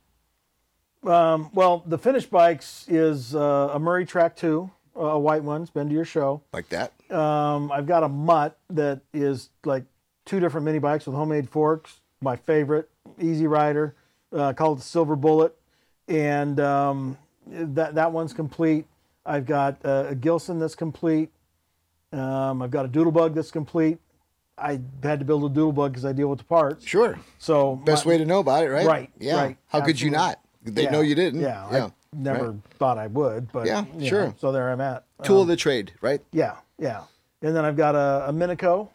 Um, well, the finished bikes is uh, a Murray Track Two, a white one. It's been to your show. Like that? Um, I've got a mutt that is like two different mini bikes with homemade forks. My favorite, Easy Rider, uh, called the Silver Bullet, and um, that that one's complete. I've got uh, a Gilson that's complete. Um, I've got a Doodlebug that's complete. I had to build a Doodlebug because I deal with the parts. Sure. So Best my- way to know about it, right? Right, Yeah. right, How could you not? They Yeah, know you didn't. Yeah, Yeah. I never Right. thought I would, but Yeah, sure. know, so there I'm at. Tool Um, of the trade, right? yeah, yeah. And then I've got a, a Minico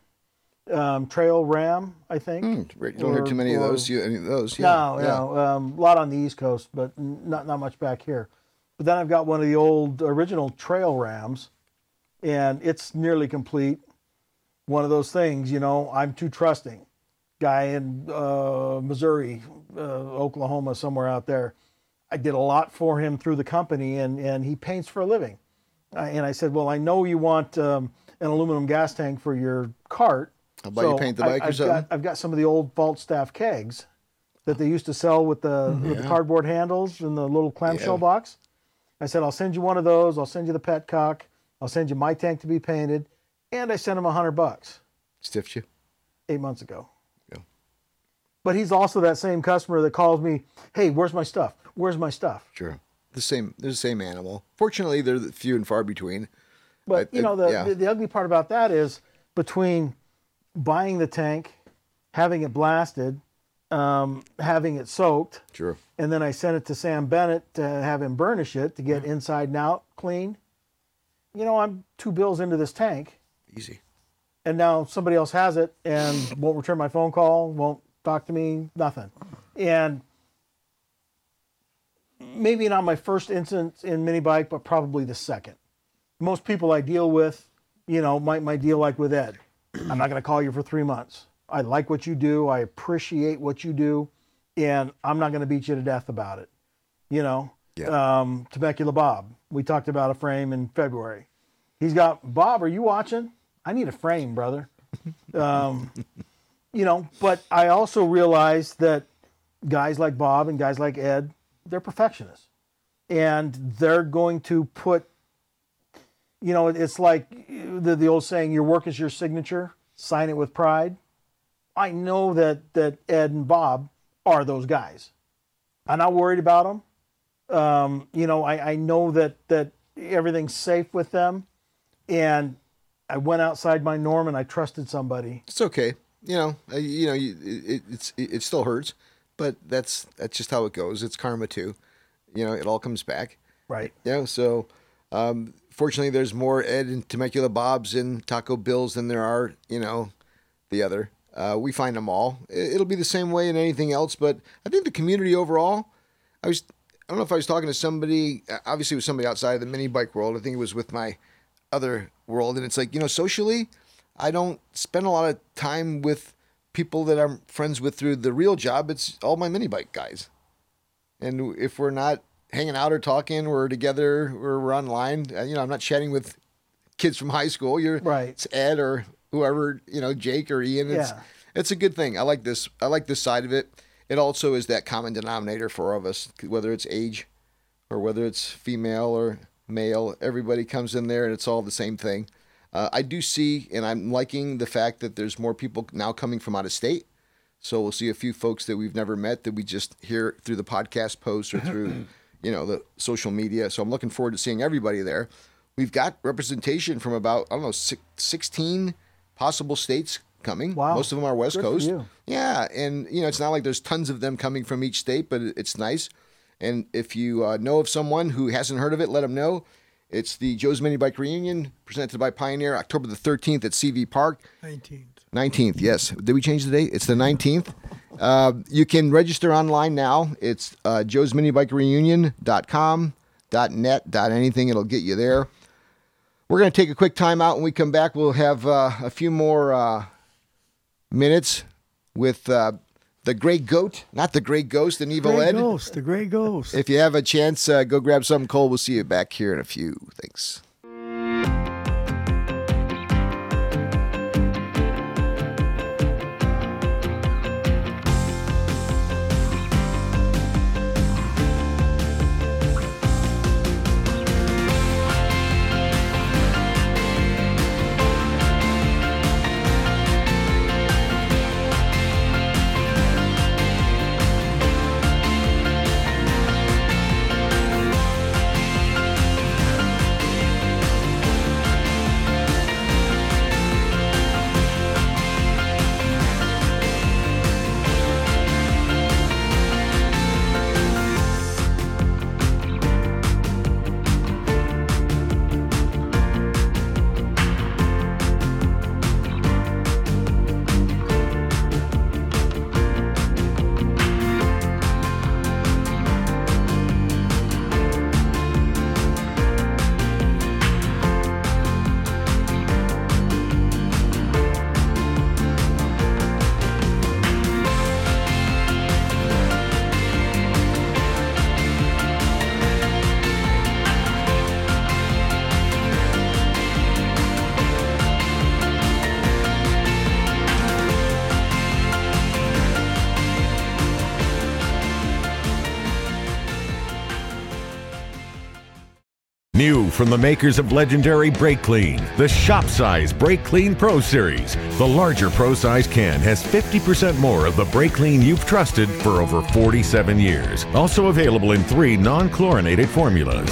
um, Trail Ram, I think. Hmm, You don't hear too many of those. You, any of those? No, yeah. no. Um, a lot on the East Coast, but not not much back here. But then I've got one of the old original Trail Rams, and it's nearly complete. One of those things, you know, I'm too trusting. Guy in uh, Missouri, uh, Oklahoma, somewhere out there. I did a lot for him through the company, and, and he paints for a living. I, and I said, Well, I know you want um, an aluminum gas tank for your cart. How about you paint the bike or I've something? Got, I've got some of the old vault staff kegs that they used to sell with the, mm-hmm. with the cardboard handles and the little clamshell Yeah. box. I said, I'll send you one of those. I'll send you the petcock. I'll send you my tank to be painted. And I sent him a hundred bucks Stiffed you? eight months ago. Yeah. But he's also that same customer that calls me, hey, where's my stuff? Where's my stuff? Sure. The same. They're the same animal. Fortunately, they're few and far between. But I- you know, the, yeah. the, the ugly part about that is between buying the tank, having it blasted, um, having it soaked, Sure. and then I sent it to Sam Bennett to have him burnish it to get inside and out clean. You know, I'm two bills into this tank, Easy. and now somebody else has it and won't return my phone call, won't talk to me, nothing. And maybe not my first instance in mini bike, but probably the second. Most people I deal with, you know, might might deal like with Ed. I'm not going to call you for three months. I like what you do. I appreciate what you do, and I'm not going to beat you to death about it. You know, Yeah. um, Temecula Bob. We talked about a frame in February. He's got Bob. Are you watching? I need a frame, brother. (laughs) Um, you know, but I also realized that guys like Bob and guys like Ed, they're perfectionists, and they're going to put. You know, it's like the the old saying: "Your work is your signature. Sign it with pride." I know that that Ed and Bob are those guys. I'm not worried about them. Um, you know, I, I know that that everything's safe with them, and I went outside my norm and I trusted somebody. It's okay. You know. You know. You, it, it's it, it still hurts, but that's that's just how it goes. It's karma too. You know. It all comes back. Right. You know. So, Um, fortunately, there's more Ed and Temecula Bobs and Taco Bills than there are, you know, the other. Uh, we find them all. It- It'll be the same way in anything else, but I think the community overall. I was, I don't know if I was talking to somebody. uh, Obviously, it was somebody outside of the mini bike world. I think it was with my other world, and it's like you know, socially, I don't spend a lot of time with people that I'm friends with through the real job. It's all my mini bike guys. And if we're not hanging out or talking, we're together or we're online. uh, You know, I'm not chatting with kids from high school. You're Right. It's Ed or whoever. You know, Jake or Ian. It's Yeah. it's a good thing. I like this. I like this side of it. It also is that common denominator for all of us, whether it's age or whether it's female or male. Everybody comes in there and it's all the same thing. Uh, I do see, and I'm liking the fact that there's more people now coming from out of state. So we'll see a few folks that we've never met that we just hear through the podcast posts or through, (clears throat) you know, the social media. So I'm looking forward to seeing everybody there. We've got representation from about I don't know six, 16 possible states coming. Wow. Most of them are West Good Coast. Yeah, and you know it's not like there's tons of them coming from each state, but it's nice. And if you uh, know of someone who hasn't heard of it, let them know. It's the Joe's Mini Bike Reunion presented by Pioneer, October the 13th at CV Park. 19th. 19th, yes. Did we change the date? It's the 19th. Uh, you can register online now. It's uh, Joe's Mini Bike Reunion.com, .net, .anything. It'll get you there. We're going to take a quick time out. When we come back, we'll have uh, a few more uh, minutes with uh, the Gray Goat, not the Gray Ghost and Evil Ed. Ghost, the Gray Ghost. If you have a chance, uh, go grab something cold. We'll see you back here in a few. Thanks. From the makers of legendary Brakleen, the shop size Brakleen Pro Series. The larger Pro size can has 50% more of the Brakleen you've trusted for over 47 years. Also available in three non chlorinated formulas.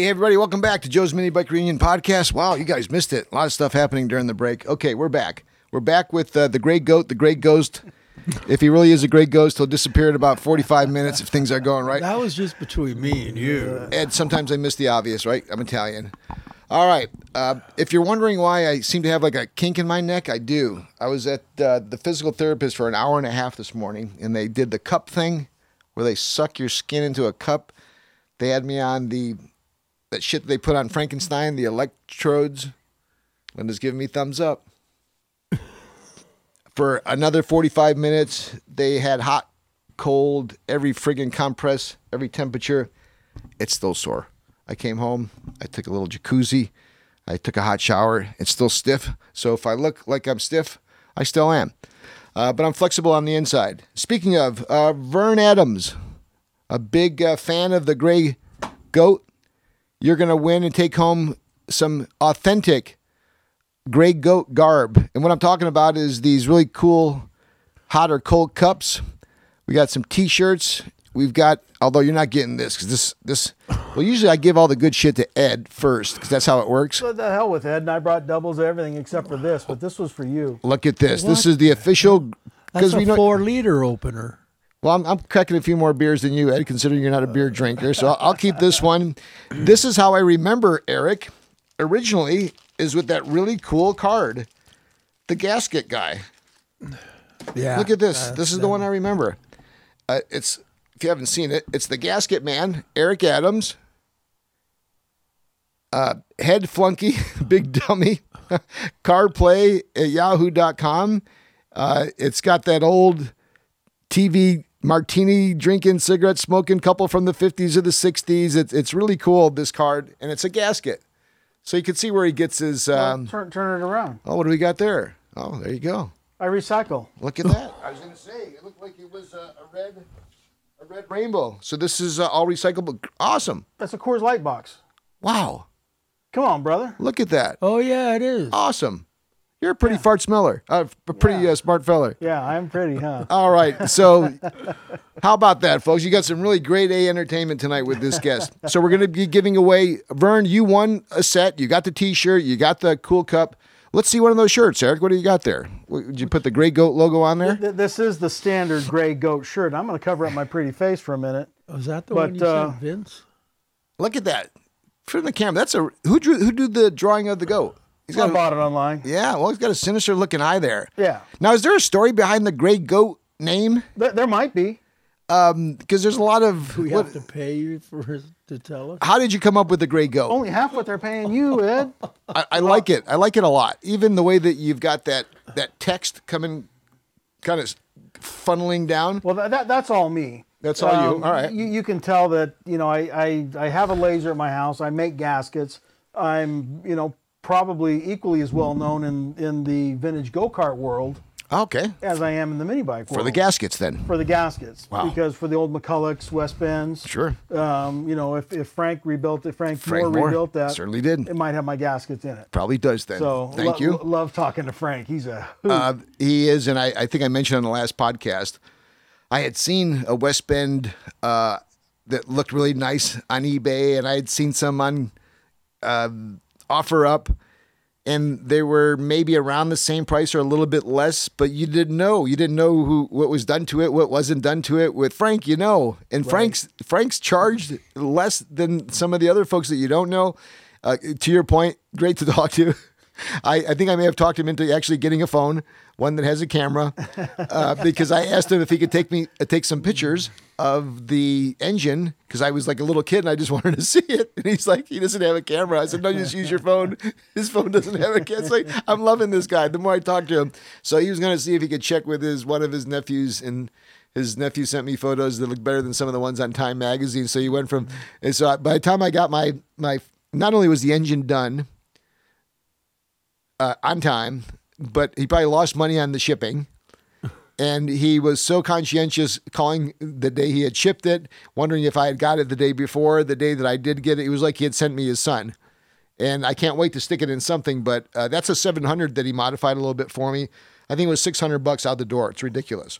Hey, everybody, welcome back to Joe's Mini Bike Reunion Podcast. Wow, you guys missed it. A lot of stuff happening during the break. Okay, we're back. We're back with uh, the Gray Goat, the Gray Ghost. If he really is a great Ghost, he'll disappear in about 45 minutes if things are going right. That was just between me and you. And sometimes I miss the obvious, right? I'm Italian. All right. Uh, if you're wondering why I seem to have like a kink in my neck, I do. I was at uh, the physical therapist for an hour and a half this morning, and they did the cup thing where they suck your skin into a cup. They had me on the that shit they put on Frankenstein, the electrodes. Linda's giving me thumbs up. (laughs) For another 45 minutes, they had hot, cold, every friggin' compress, every temperature. It's still sore. I came home, I took a little jacuzzi, I took a hot shower. It's still stiff. So if I look like I'm stiff, I still am. Uh, but I'm flexible on the inside. Speaking of, uh, Vern Adams, a big uh, fan of the gray goat. You're going to win and take home some authentic gray goat garb. And what I'm talking about is these really cool hot or cold cups. We got some t-shirts. We've got, although you're not getting this because this, this, well, usually I give all the good shit to Ed first because that's how it works. What the hell with Ed? And I brought doubles of everything except for this, but this was for you. Look at this. This is the official, That's because a we know, four liter opener. Well, I'm, I'm cracking a few more beers than you, Ed, considering you're not a beer drinker. So I'll, I'll keep this one. This is how I remember Eric originally is with that really cool card, the gasket guy. Yeah. Look at this. This is the one I remember. Uh, it's if you haven't seen it, it's the gasket man, Eric Adams. Uh, head flunky, (laughs) big dummy, (laughs) card play at yahoo.com. Uh, it's got that old TV martini drinking, cigarette smoking couple from the 50s or the 60s. It's, it's really cool, this card, and it's a gasket. So you can see where he gets his. Um, turn, turn it around. oh, what do we got there? Oh, there you go. I recycle. Look at that. (laughs) I was going to say, it looked like it was a, a red a red rainbow. So this is uh, all recyclable. Awesome. That's a Coors Light box. Wow. Come on, brother. Look at that. Oh yeah, it is. Awesome. You're a pretty fart smeller. Uh, a pretty Yeah. uh, smart feller. Yeah, I'm pretty, huh? (laughs) All right. So, how about that, folks? You got some really great A entertainment tonight with this guest. (laughs) So, we're going to be giving away. Vern, you won a set. You got the t shirt. You got the cool cup. Let's see one of those shirts, Eric. What do you got there? Did you put the Gray Goat logo on there? This is the standard gray goat shirt. I'm going to cover up my pretty face for a minute. Was that the But, one you uh, sent Vince? Look at that. From the camera. That's a who drew who did the drawing of the goat? He's I got a, bought it online. yeah. Well, he's got a sinister looking eye there. Yeah. Now, is there a story behind the Gray Goat name? There, there might be. Um, because there's a lot of. We what- have to pay you for to tell us. how did you come up with the Gray Goat? Only half what they're paying you, Ed. (laughs) I, I like it. I like it a lot. Even the way that you've got that that text coming, kind of funneling down. Well, that, that that's all me. That's all you. Um, all right. You, you can tell that you know I, I I have a laser at my house. I make gaskets. I'm you know probably equally as well known in in the vintage go kart world Okay. as I am in the mini bike world. For the gaskets, then. For the gaskets. Wow. Because for the old McCullochs, West Bends. Sure. Um, you know, if, if Frank rebuilt it, Frank, Frank Moore, Moore rebuilt that. certainly did. It might have my gaskets in it. Probably does then. So thank lo- you. lo- love talking to Frank. He's a. (laughs) Uh, he is, and I, I think I mentioned on the last podcast, I had seen a West Bend uh, that looked really nice on eBay, and I had seen some on uh, offer up, and they were maybe around the same price or a little bit less, but you didn't know. You didn't know who what was done to it, what wasn't done to it. With Frank, you know, and Frank's Frank's charged less than some of the other folks that you don't know. Uh, to your point, great to (laughs) talk to. I, I think I may have talked him into actually getting a phone, one that has a camera, uh, because I asked him if he could take me uh, take some pictures of the engine because I was like a little kid and I just (laughs) wanted to see it. And he's like, he doesn't have a camera. I said, no, just use your phone. (laughs) His phone doesn't have a camera. Like I'm loving this guy. The more I talk to him, so he was going to see if he could check with his one of his nephews and. His nephew sent me photos that look better than some of the ones on Time magazine. So he went from, and so I, by the time I got my my, not only was the engine done, uh, on time, but he probably lost money on the shipping. And he was so conscientious calling the day he had shipped it, wondering if I had got it the day before, the day that I did get it. It was like he had sent me his son. And I can't wait to stick it in something, but uh, that's a 700 that he modified a little bit for me. I think it was 600 bucks out the door. It's ridiculous,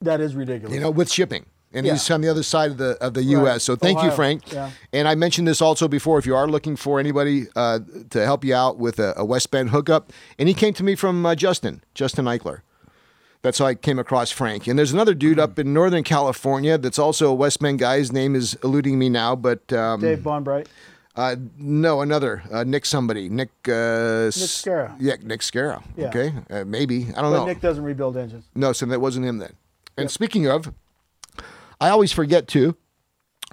that is ridiculous. you know, with shipping. and Yeah. he's on the other side of the of the U.S. Right. So thank you, Frank. Yeah. And I mentioned this also before. If you are looking for anybody uh, to help you out with a, a West Bend hookup, and he came to me from uh, Justin, Justin Eichler. That's how I came across Frank. And there's another dude up in Northern California that's also a West Bend guy. His name is eluding me now, but um, Dave Bonbright. uh, no, another uh, Nick somebody, Nick uh, Nick Scarra. Yeah, Nick Scara. Yeah. Okay, uh, maybe I don't But know. Nick doesn't rebuild engines. No, so that wasn't him then. And speaking of, I always forget to,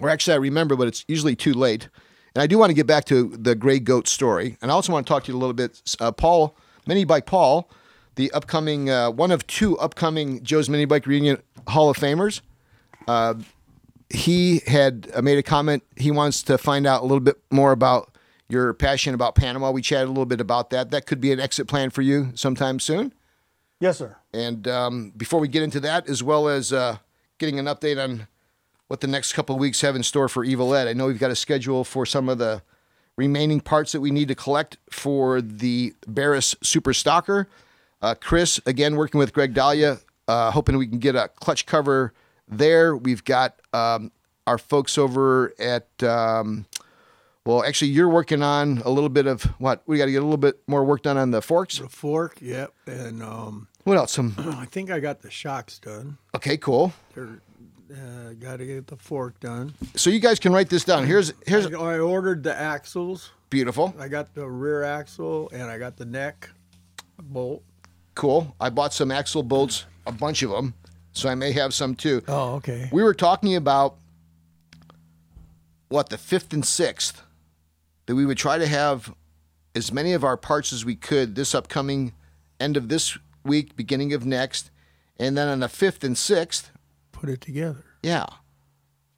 or actually I remember, but it's usually too late. And I do want to get back to the gray goat story, and I also want to talk to you a little bit, uh, Paul, Mini Bike Paul, the upcoming uh, one of two upcoming Joe's Mini Bike Reunion Hall of Famers. Uh, he had uh, made a comment. He wants to find out a little bit more about your passion about Panama. We chatted a little bit about that. That could be an exit plan for you sometime soon. Yes, sir. And um, before we get into that, as well as uh, getting an update on what the next couple of weeks have in store for Evil Ed, I know we've got a schedule for some of the remaining parts that we need to collect for the Barris Super Stalker. Uh, Chris, again, working with Greg Dahlia, uh, hoping we can get a clutch cover there. We've got um, our folks over at. Um, well, actually, you're working on a little bit of what? We got to get a little bit more work done on the forks. The fork, yep, and um, What else? Some (clears throat) I think I got the shocks done. okay, cool. They're, uh, got to get the fork done. So you guys can write this down. Here's here's I, I ordered the axles. beautiful, I got the rear axle and I got the neck bolt. Cool. I bought some axle bolts, a bunch of them, so I may have some too. Oh, okay. We were talking about what the fifth and sixth that we would try to have as many of our parts as we could this upcoming end of this week, beginning of next, and then on the fifth and sixth, Put it together. Yeah.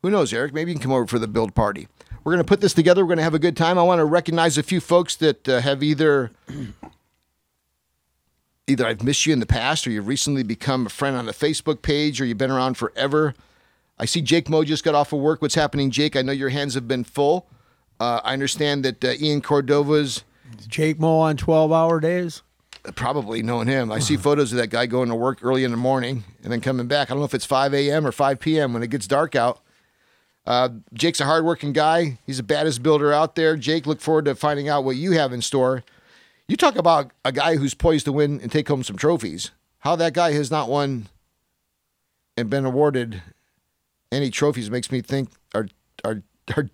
Who knows, Eric? Maybe you can come over for the build party. We're going to put this together. We're going to have a good time. I want to recognize a few folks that uh, have either either I've missed you in the past or you've recently become a friend on the Facebook page or you've been around forever. I see Jake Mo just got off of work. What's happening, Jake? I know your hands have been full. Uh, I understand that uh, Ian Cordova's Jake Mo on 12 hour days. probably knowing him. I see (sighs) photos of that guy going to work early in the morning and then coming back. I don't know if it's 5 a.m. or 5 p.m. when it gets dark out. Uh, Jake's a hardworking guy. He's the baddest builder out there. Jake, look forward to finding out what you have in store. You talk about a guy who's poised to win and take home some trophies. How that guy has not won and been awarded any trophies makes me think are are, (laughs)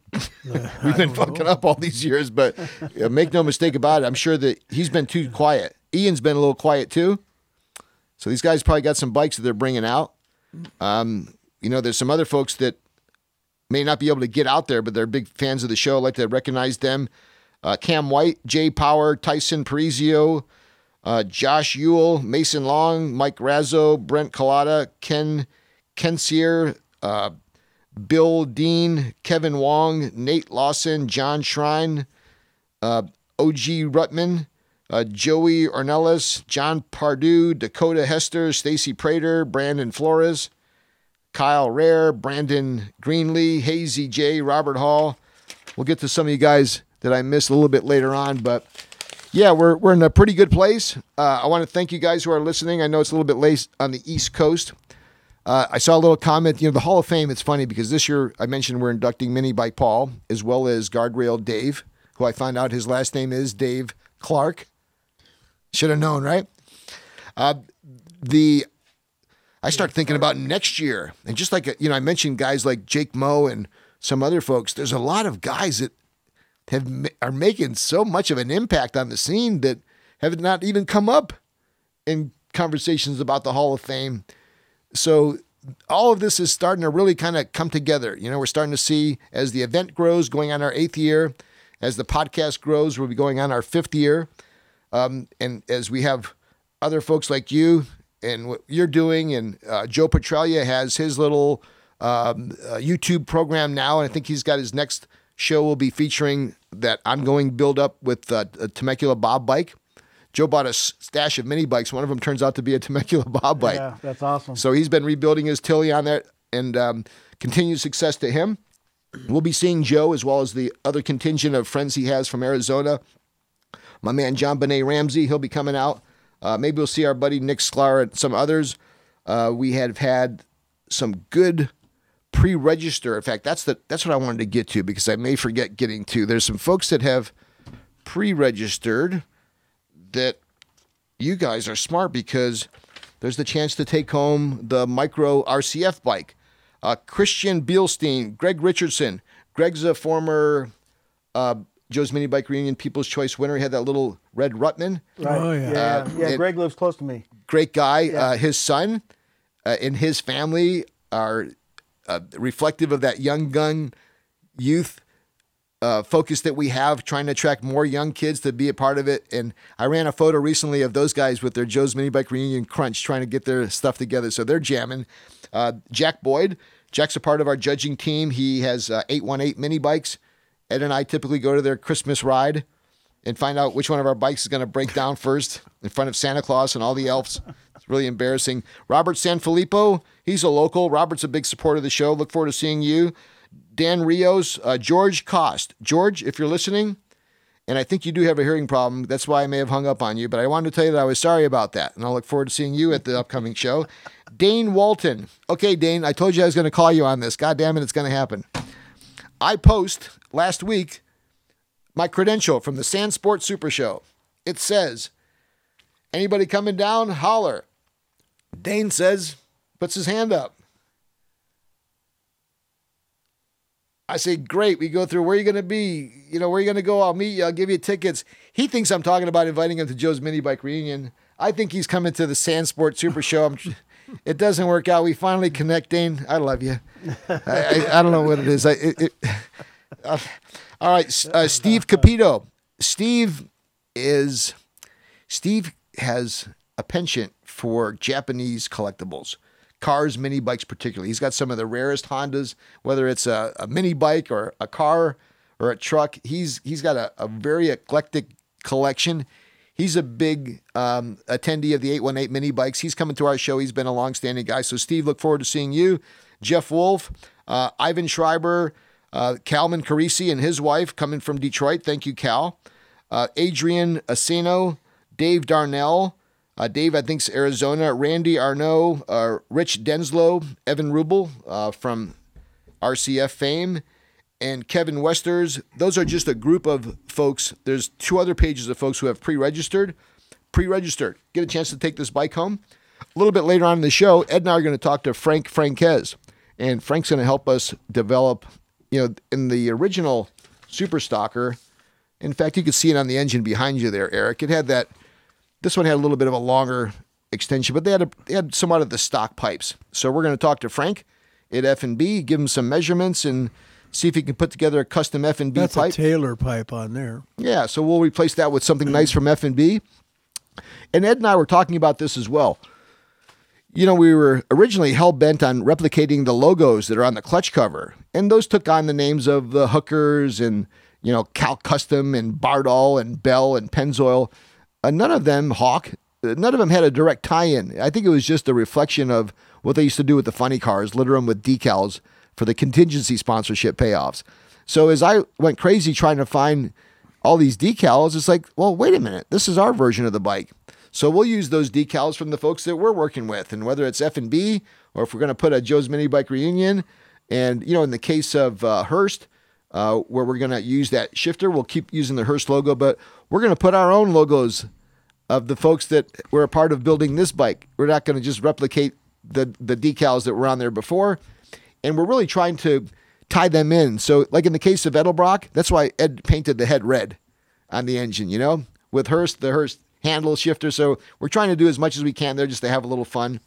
we've been fucking up all these years. But uh, make no mistake about it, I'm sure that he's been too quiet. Ian's been a little quiet too. So these guys probably got some bikes that they're bringing out. Um, you know, there's some other folks that may not be able to get out there, but they're big fans of the show. I'd like to recognize them. Uh, Cam White, Jay Power, Tyson Parizio, uh, Josh Ewell, Mason Long, Mike Razzo, Brent Collada, Ken Kensier, uh, Bill Dean, Kevin Wong, Nate Lawson, John Shrine, uh, OG Rutman, uh, Joey Ornelas, John Pardue, Dakota Hester, Stacy Prater, Brandon Flores, Kyle Rare, Brandon Greenlee, Hazy J, Robert Hall. We'll get to some of you guys that I missed a little bit later on, but yeah, we're, we're in a pretty good place. Uh, I want to thank you guys who are listening. I know it's a little bit late on the East Coast. Uh, I saw a little comment. You know, the Hall of Fame. It's funny because this year I mentioned we're inducting Mini Bike Paul as well as Guardrail Dave, who I found out his last name is Dave Clark. Should have known, right? Uh, the I start thinking about next year, and just like you know, I mentioned guys like Jake Moe and some other folks. There's a lot of guys that have are making so much of an impact on the scene that have not even come up in conversations about the Hall of Fame. So all of this is starting to really kind of come together. You know, we're starting to see as the event grows, going on our eighth year, as the podcast grows, we'll be going on our fifth year, um, and as we have other folks like you and what you're doing, and uh, Joe Petralia has his little um, uh, YouTube program now, and I think he's got his next show will be featuring that ongoing build up with uh, a Temecula Bob bike. Joe bought a stash of mini bikes. One of them turns out to be a Temecula Bob bike. Yeah, that's awesome. So he's been rebuilding his Tilly on there, and um, continued success to him. We'll be seeing Joe as well as the other contingent of friends he has from Arizona. My man John Benet Ramsey, he'll be coming out. Uh, maybe we'll see our buddy Nick Sklar and some others. Uh, we have had some good pre-register. In fact, that's the that's what I wanted to get to because I may forget getting to. There's some folks that have pre-registered that you guys are smart because there's the chance to take home the micro RCF bike. Uh, Christian Bielstein, Greg Richardson. Greg's a former uh, Joe's Mini Bike Reunion People's Choice winner. He had that little red Rutman. Right. Oh, yeah. Yeah. Uh, yeah. it- Greg lives close to me. Great guy. Uh, his son uh, and his family are uh, reflective of that young gun youth uh, focus that we have, trying to attract more young kids to be a part of it. And I ran a photo recently of those guys with their Joe's Mini Bike Reunion Crunch, trying to get their stuff together. So they're jamming. Uh, Jack Boyd, Jack's a part of our judging team. He has uh, 818 mini bikes. Ed and I typically go to their Christmas ride and find out which one of our bikes is going to break down first in front of Santa Claus and all the elves. It's really embarrassing. Robert Sanfilippo, he's a local. Robert's a big supporter of the show. Look forward to seeing you. Dan Rios, uh, George Cost. George, if you're listening, and I think you do have a hearing problem, that's why I may have hung up on you, but I wanted to tell you that I was sorry about that. And I'll look forward to seeing you at the upcoming show. (laughs) Dane Walton. Okay, Dane, I told you I was going to call you on this. God damn it, it's going to happen. I post last week my credential from the Sand Sports Super Show. It says, anybody coming down, holler. Dane says, puts his hand up. I say, great. We go through where are you going to be? You know, where are you going to go? I'll meet you. I'll give you tickets. He thinks I'm talking about inviting him to Joe's mini bike reunion. I think he's coming to the Sand Sport Super Show. (laughs) It doesn't work out. We finally connect, Dane. I love you. I, I, I don't know what it is. I, it, it, (laughs) uh, all right, uh, Steve Capito. Steve is Steve has a penchant for Japanese collectibles, cars, mini bikes, particularly. He's got some of the rarest Hondas, whether it's a, a mini bike or a car or a truck. He's he's got a, a very eclectic collection. He's a big um, attendee of the 818 mini bikes. He's coming to our show. He's been a longstanding guy. So, Steve, look forward to seeing you. Jeff Wolf, uh, Ivan Schreiber, uh, Calman Carisi and his wife coming from Detroit. Thank you, Cal. Uh, Adrian Asino, Dave Darnell, uh, Dave, I think's Arizona. Randy Arnaud, uh, Rich Denslow, Evan Rubel uh, from RCF fame, and Kevin Westers. Those are just a group of folks. There's two other pages of folks who have pre-registered. Pre-registered. Get a chance to take this bike home. A little bit later on in the show, Ed and I are going to talk to Frank Franquez, and Frank's going to help us develop. You know, in the original Super Stalker, in fact, you could see it on the engine behind you there, Eric. It had that. This one had a little bit of a longer extension, but they had a, they had somewhat of the stock pipes. So we're going to talk to Frank at F and B, give him some measurements, and see if he can put together a custom F and B pipe. That's a Taylor pipe on there. Yeah, so we'll replace that with something nice from F and B. And Ed and I were talking about this as well. You know, we were originally hell bent on replicating the logos that are on the clutch cover, and those took on the names of the hookers and you know Cal Custom and Bardahl and Bell and Pennzoil. Uh, none of them Hawk. uh, None of them had a direct tie-in. I think it was just a reflection of what they used to do with the funny cars, litter them with decals for the contingency sponsorship payoffs. So as I went crazy trying to find all these decals, it's like, well, wait a minute, this is our version of the bike. So we'll use those decals from the folks that we're working with, and whether it's F and B or if we're going to put a Joe's Mini Bike reunion, and you know, in the case of uh, Hurst, uh, where we're going to use that shifter, we'll keep using the Hurst logo, but we're going to put our own logos of the folks that were a part of building this bike. We're not going to just replicate the the decals that were on there before, and we're really trying to tie them in. So, like in the case of Edelbrock, that's why Ed painted the head red on the engine. You know, with Hurst, the Hurst handle shifter. So we're trying to do as much as we can there just to have a little fun.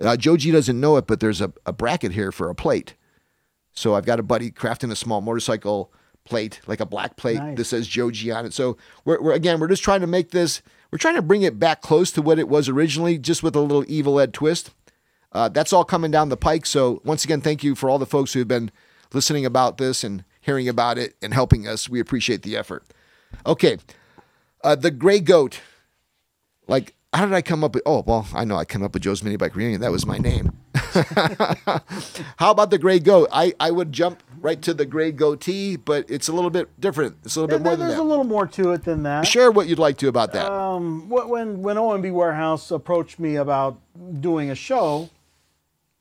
Uh, Joe G doesn't know it, but there's a, a bracket here for a plate. So I've got a buddy crafting a small motorcycle plate, like a black plate Nice. that says Joji on it. So we're, we're again, we're just trying to make this. We're trying to bring it back close to what it was originally, just with a little evil Ed twist. Uh, that's all coming down the pike. So once again, thank you for all the folks who have been listening about this and hearing about it and helping us. We appreciate the effort. Okay, uh, the Gray Goat. Like, how did I come up with? Oh, well, I know I came up with Joe's Mini Bike Reunion. That was my name. (laughs) how about the Gray Goat? I, I would jump right to the Gray Goatee, but it's a little bit different. It's a little bit more than that. There's a little more to it than that. Share what you'd like to about that. Um, when when OMB Warehouse approached me about doing a show,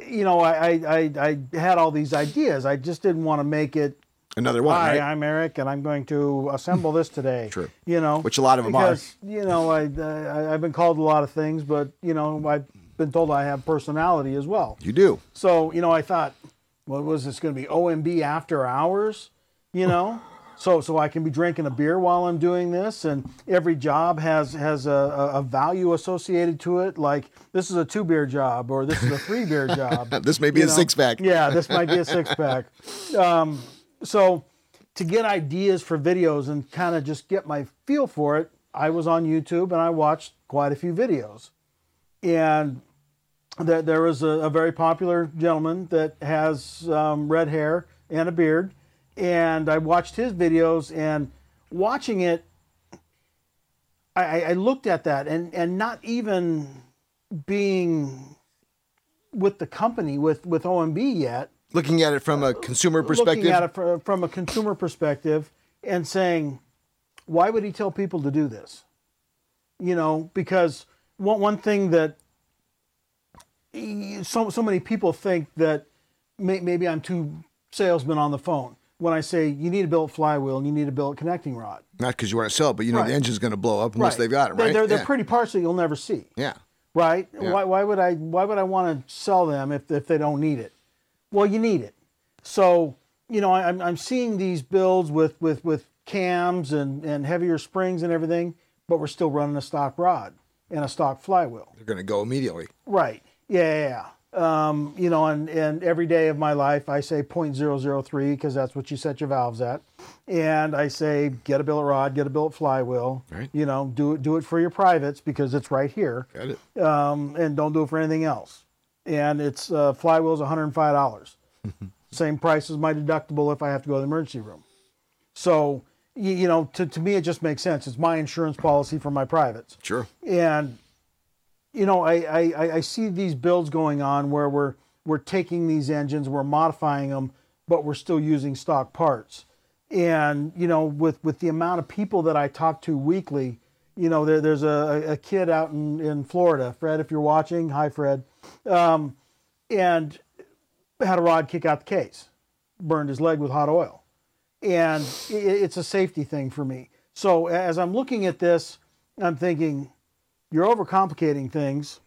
you know, I, I, I, I had all these ideas. I just didn't want to make it. Another one, Hi, right? I'm Eric, and I'm going to assemble this today. (laughs) True. You know, Which a lot of 'em are. because, You know, I, I I've been called a lot of things, but you know, I've been told I have personality as well. you do. So, you know, I thought, what was this going to be? OMB after hours, you know? (laughs) So, so I can be drinking a beer while I'm doing this, and every job has has a, a, value associated to it. Like this is a two beer job, or this is a three beer (laughs) job. This may be you a six-pack. Yeah, this might be a six pack. (laughs) Um, so, to get ideas for videos and kind of just get my feel for it, I was on YouTube and I watched quite a few videos, and there, there was a, a very popular gentleman that has um, red hair and a beard, and I watched his videos and watching it, I, I looked at that and and not even being with the company with with OMB yet, Looking at it from a consumer perspective. looking at it fr- from a consumer perspective and saying, why would he tell people to do this? You know, because one, one thing that so, so many people think that may, maybe I'm too salesman on the phone when I say you need to build a flywheel and you need to build a connecting rod. Not because you want to sell it, but you know Right. the engine's going to blow up unless they've got it, right? They're, they're yeah. pretty parts that you'll never see yeah. right? Yeah. Why, why would I why would I want to sell them if, if they don't need it? Well, you need it. So you know, I, I'm I'm seeing these builds with with with cams and and heavier springs and everything, but we're still running a stock rod and a stock flywheel. They're going to go immediately. Right. Yeah. yeah, yeah. Um, you know, and, and every day of my life, I say 0.003 because that's what you set your valves at. And I say, get a billet rod, get a billet flywheel. Right. You know, do it, do it for your privates because it's right here Got it. um, and don't do it for anything else. And it's uh, flywheel's $105. (laughs) Same price as my deductible if I have to go to the emergency room. So, you, you know, to, to me, it just makes sense. It's my insurance policy for my privates. Sure. And, you know, I, I, I- see these builds going on where we're, we're taking these engines, we're modifying them, but we're still using stock parts. And, you know, with, with the amount of people that I talk to weekly, you know, there, there's a, a kid out in, in Florida, Fred, if you're watching, hi, Fred, um, and had a rod kick out the case, burned his leg with hot oil. And i it's a safety thing for me. So as I'm looking at this, I'm thinking, you're overcomplicating things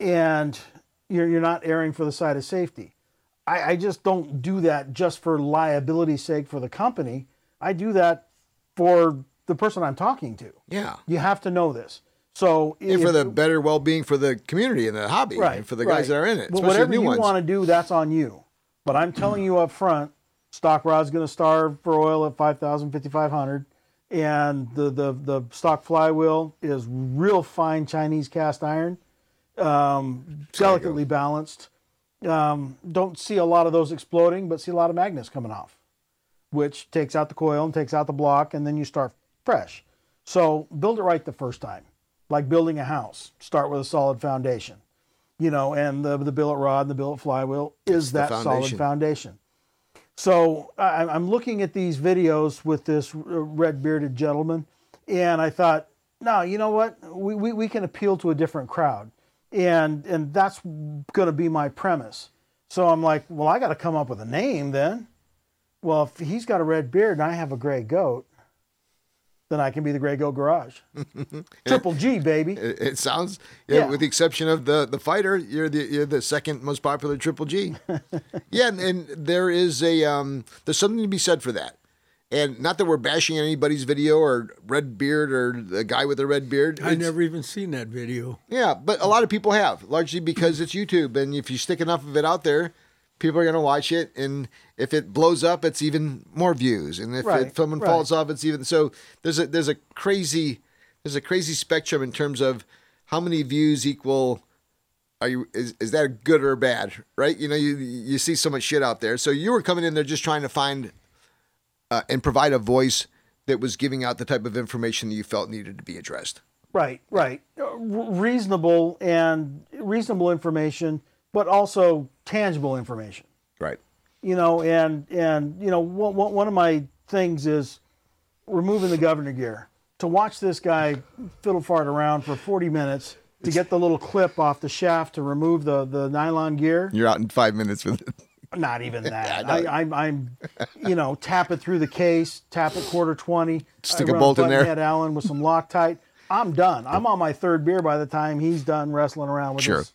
and you're, you're not erring for the side of safety. I, I just don't do that just for liability's sake for the company. I do that for the person I'm talking to. Yeah. You have to know this. So And for the better well being for the community and the hobby, right and for the guys right. that are in it, Well, whatever you ones. want to do, that's on you. But I'm telling you up front, stock rod's going to starve for oil at 5,000, 5,500. And the, the, the stock flywheel is real fine Chinese cast iron, um, delicately balanced. Um, don't see a lot of those exploding, but see a lot of magnets coming off, which takes out the coil and takes out the block, and then you start fresh. So build it right the first time, like building a house. Start with a solid foundation you know, and the the billet rod and the billet flywheel is that solid foundation. So I'm looking at these videos with this red bearded gentleman, and I thought, no, you know what? We, we, we can appeal to a different crowd, and and that's going to be my premise. So I'm like, well, I got to come up with a name then. Well, if he's got a red beard and I have a gray goat, then I can be the Gray Goat Garage. (laughs) Triple G, baby. It, it sounds, yeah, Yeah. with the exception of the the fighter, you're the you're the second most popular Triple G. (laughs) yeah, and, and there is a um, there's something to be said for that. And not that we're bashing anybody's video or red beard or the guy with the red beard. I It's- never even seen that video. Yeah, but a lot of people have, largely because it's YouTube, and if you stick enough of it out there, people are going to watch it, and if it blows up, it's even more views, and if Right, it, someone right. falls off, it's even so. There's a there's a crazy there's a crazy spectrum in terms of how many views equal. Are you is, is that good or bad? Right? You know, you you see so much shit out there. So you were coming in there just trying to find uh, and provide a voice that was giving out the type of information that you felt needed to be addressed. Right, right. Uh, r- reasonable and reasonable information, but also tangible information. Right. You know, and and you know, one, one one of my things is removing the governor gear. To watch this guy fiddle fart around for 40 minutes to get the little clip off the shaft to remove the the nylon gear. You're out in five minutes with it. (laughs) Not even (laughs) that. I, I'm, I'm, you know, tap it through the case, tap it quarter twenty. Stick I a bolt in there. Buttonhead Allen with some Loctite. I'm done. I'm on my third beer by the time he's done wrestling around with Sure. this.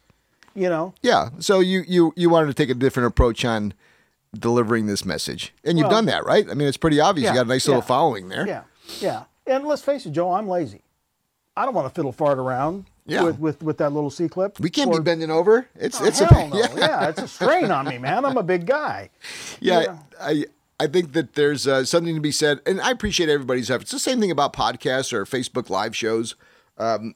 You know, Yeah. So you you you wanted to take a different approach on delivering this message, and you've Well- done that, right? I mean, it's pretty obvious. Yeah, you got a nice little following there. yeah, yeah. And let's face it, Joe, I'm lazy. I don't want to fiddle fart around Yeah. with, with with that little C clip. We can't be bending over. It's Oh, it's hell a no. yeah. (laughs) yeah, it's a strain on me, man. I'm a big guy. (laughs) yeah, Yeah. I I think that there's uh, something to be said, and I appreciate everybody's efforts. It's the same thing about podcasts or Facebook live shows. Um,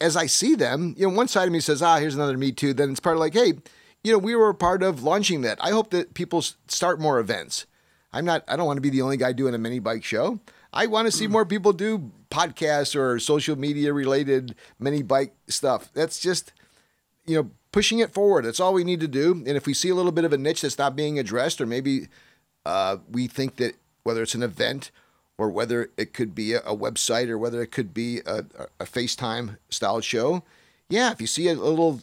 as I see them, you know, one side of me says, "Ah, here's another Me Too." Then it's part of like, "Hey, you know, we were part of launching that." I hope that people start more events. I'm not. I don't want to be the only guy doing a mini bike show. I want to see more people do podcasts or social media related mini bike stuff. That's just you know, pushing it forward. That's all we need to do. And if we see a little bit of a niche that's not being addressed, or maybe uh, we think that whether it's an event or whether it could be a, a website or whether it could be a, a, FaceTime style show, yeah, if you see a little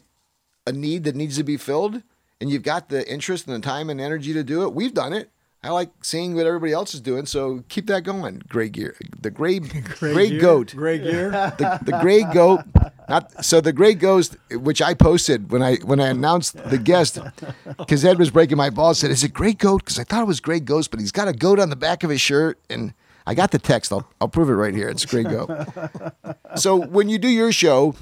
a need that needs to be filled and you've got the interest and the time and energy to do it, we've done it. I like seeing what everybody else is doing, so keep that going. Gray gear, the gray, (laughs) gray, gear, goat Gray gear. (laughs) the, the gray goat not so the gray ghost which i posted when i when i announced the guest because ed was breaking my balls said is it gray goat because i thought it was gray ghost but he's got a goat on the back of his shirt and i got the text. I'll, I'll prove it right here. It's gray goat so when you do your show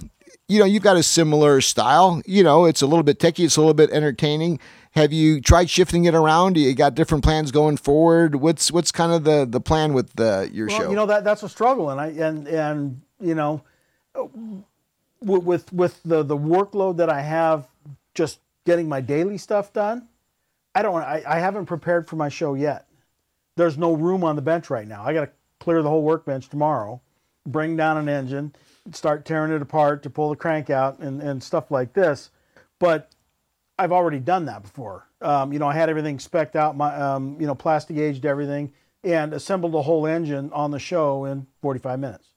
you know you've got a similar style. You know it's a little bit techy it's a little bit entertaining. Have you tried shifting it around? You got different plans going forward. What's what's kind of the the plan with the, your Well, show? you know that that's a struggle, and I and and you know, with with, with the the workload that I have, just getting my daily stuff done, I don't. I, I haven't prepared for my show yet. There's no room on the bench right now. I got to clear the whole workbench tomorrow, bring down an engine, start tearing it apart to pull the crank out and and stuff like this, but. I've already done that before. Um, you know, I had everything specked out, my um, you know, Plastigaged everything, and assembled the whole engine on the show in 45 minutes.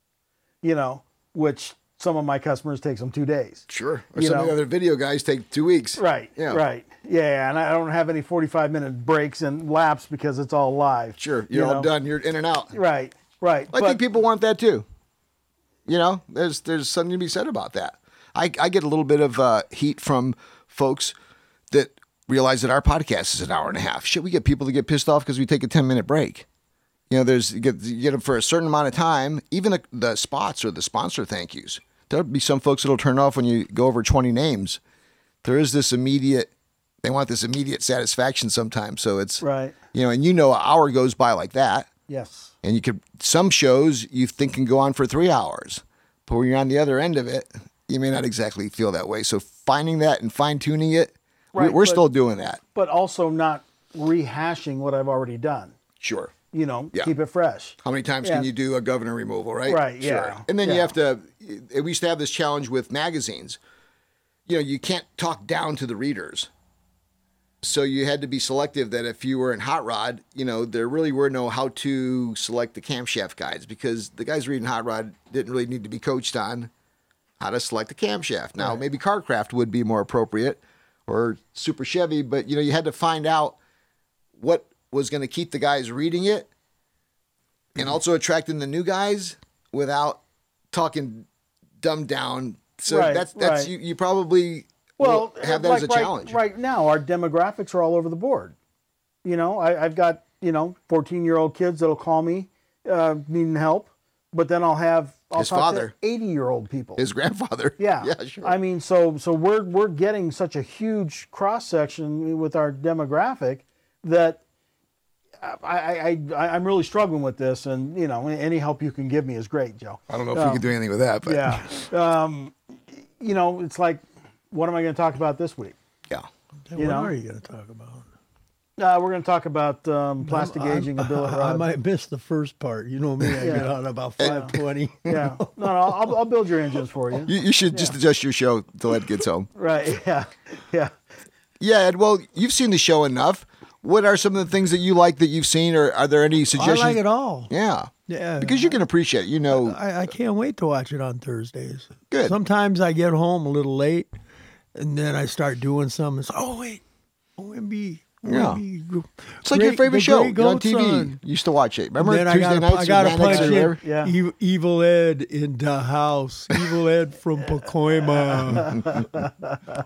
You know, which some of my customers takes them two days. Sure. Or You some of the other video guys take two weeks. Right. Yeah. Right. Yeah, and I don't have any 45 minute breaks and laps because it's all live. Sure. you You're all know? done. You're in and out. Right. Right. I but, think people want that too. You know, there's there's something to be said about that. I, I get a little bit of uh, heat from folks that realize that our podcast is an hour and a half. Should we get people to get pissed off because we take a 10 minute break. You know, there's you get, you get them for a certain amount of time. Even the, the spots or the sponsor thank yous. There'll be some folks that'll turn off when you go over 20 names. There is this immediate, they want this immediate satisfaction sometimes. So it's, Right. you know, and you know, an hour goes by like that. Yes. And you could some shows you think can go on for three hours, but when you're on the other end of it, you may not exactly feel that way. So finding that and fine tuning it, Right, we're but- still doing that. But also not rehashing what I've already done. Sure. You know, Yeah. keep it fresh. How many times Yeah. can you do a governor removal, right? Right, yeah, And then you have to. We used to have this challenge with magazines. You know, you can't talk down to the readers. So you had to be selective that if you were in Hot Rod, you know, there really were no how to select the camshaft guides because the guys reading Hot Rod didn't really need to be coached on how to select a camshaft. Now, maybe Carcraft would be more appropriate or Super Chevy, but you know, you had to find out what was going to keep the guys reading it and mm-hmm. also attracting the new guys without talking dumbed down. So Right, that's that's right. you, you probably well have that like as a right, challenge. right now our demographics are all over the board you know I, i've got you know 14 year old kids that'll call me uh, needing help but then i'll have I'll His father. 80 year old people His grandfather. (laughs) yeah Yeah, sure. i mean so so we're we're getting such a huge cross section with our demographic that I, I, I, I'm really struggling with this, and you know, any help you can give me is great, Joe. I don't know if we can do anything with that, but Yeah. (laughs) Um, you know, it's like, what am I going to talk about this week? yeah. Yeah, You what know? are you going to talk about? Uh, we're going to talk about um, plastic I'm- aging a billet (laughs) I might miss the first part. You know me, I get Yeah. on about five twenty. (laughs) yeah. No, no, I'll, I'll build your engines for you. You, you should just adjust your show till Ed gets home. Right. Yeah. Yeah. Yeah, Ed. Well, you've seen the show enough. What are some of the things that you like that you've seen, or are there any suggestions? I like it all. Yeah. Yeah. because you can appreciate. it. You know, I, I can't wait to watch it on Thursdays. Good. Sometimes I get home a little late, and then I start doing something. It's oh wait, OMB. Yeah. OMB. it's like your favorite show. You're on TV. on. You used to watch it. Remember then I Tuesday gotta, nights? I gotta with punch Mannix are there? in Yeah. Evil Ed in the house. Evil Ed from (laughs) Pacoima.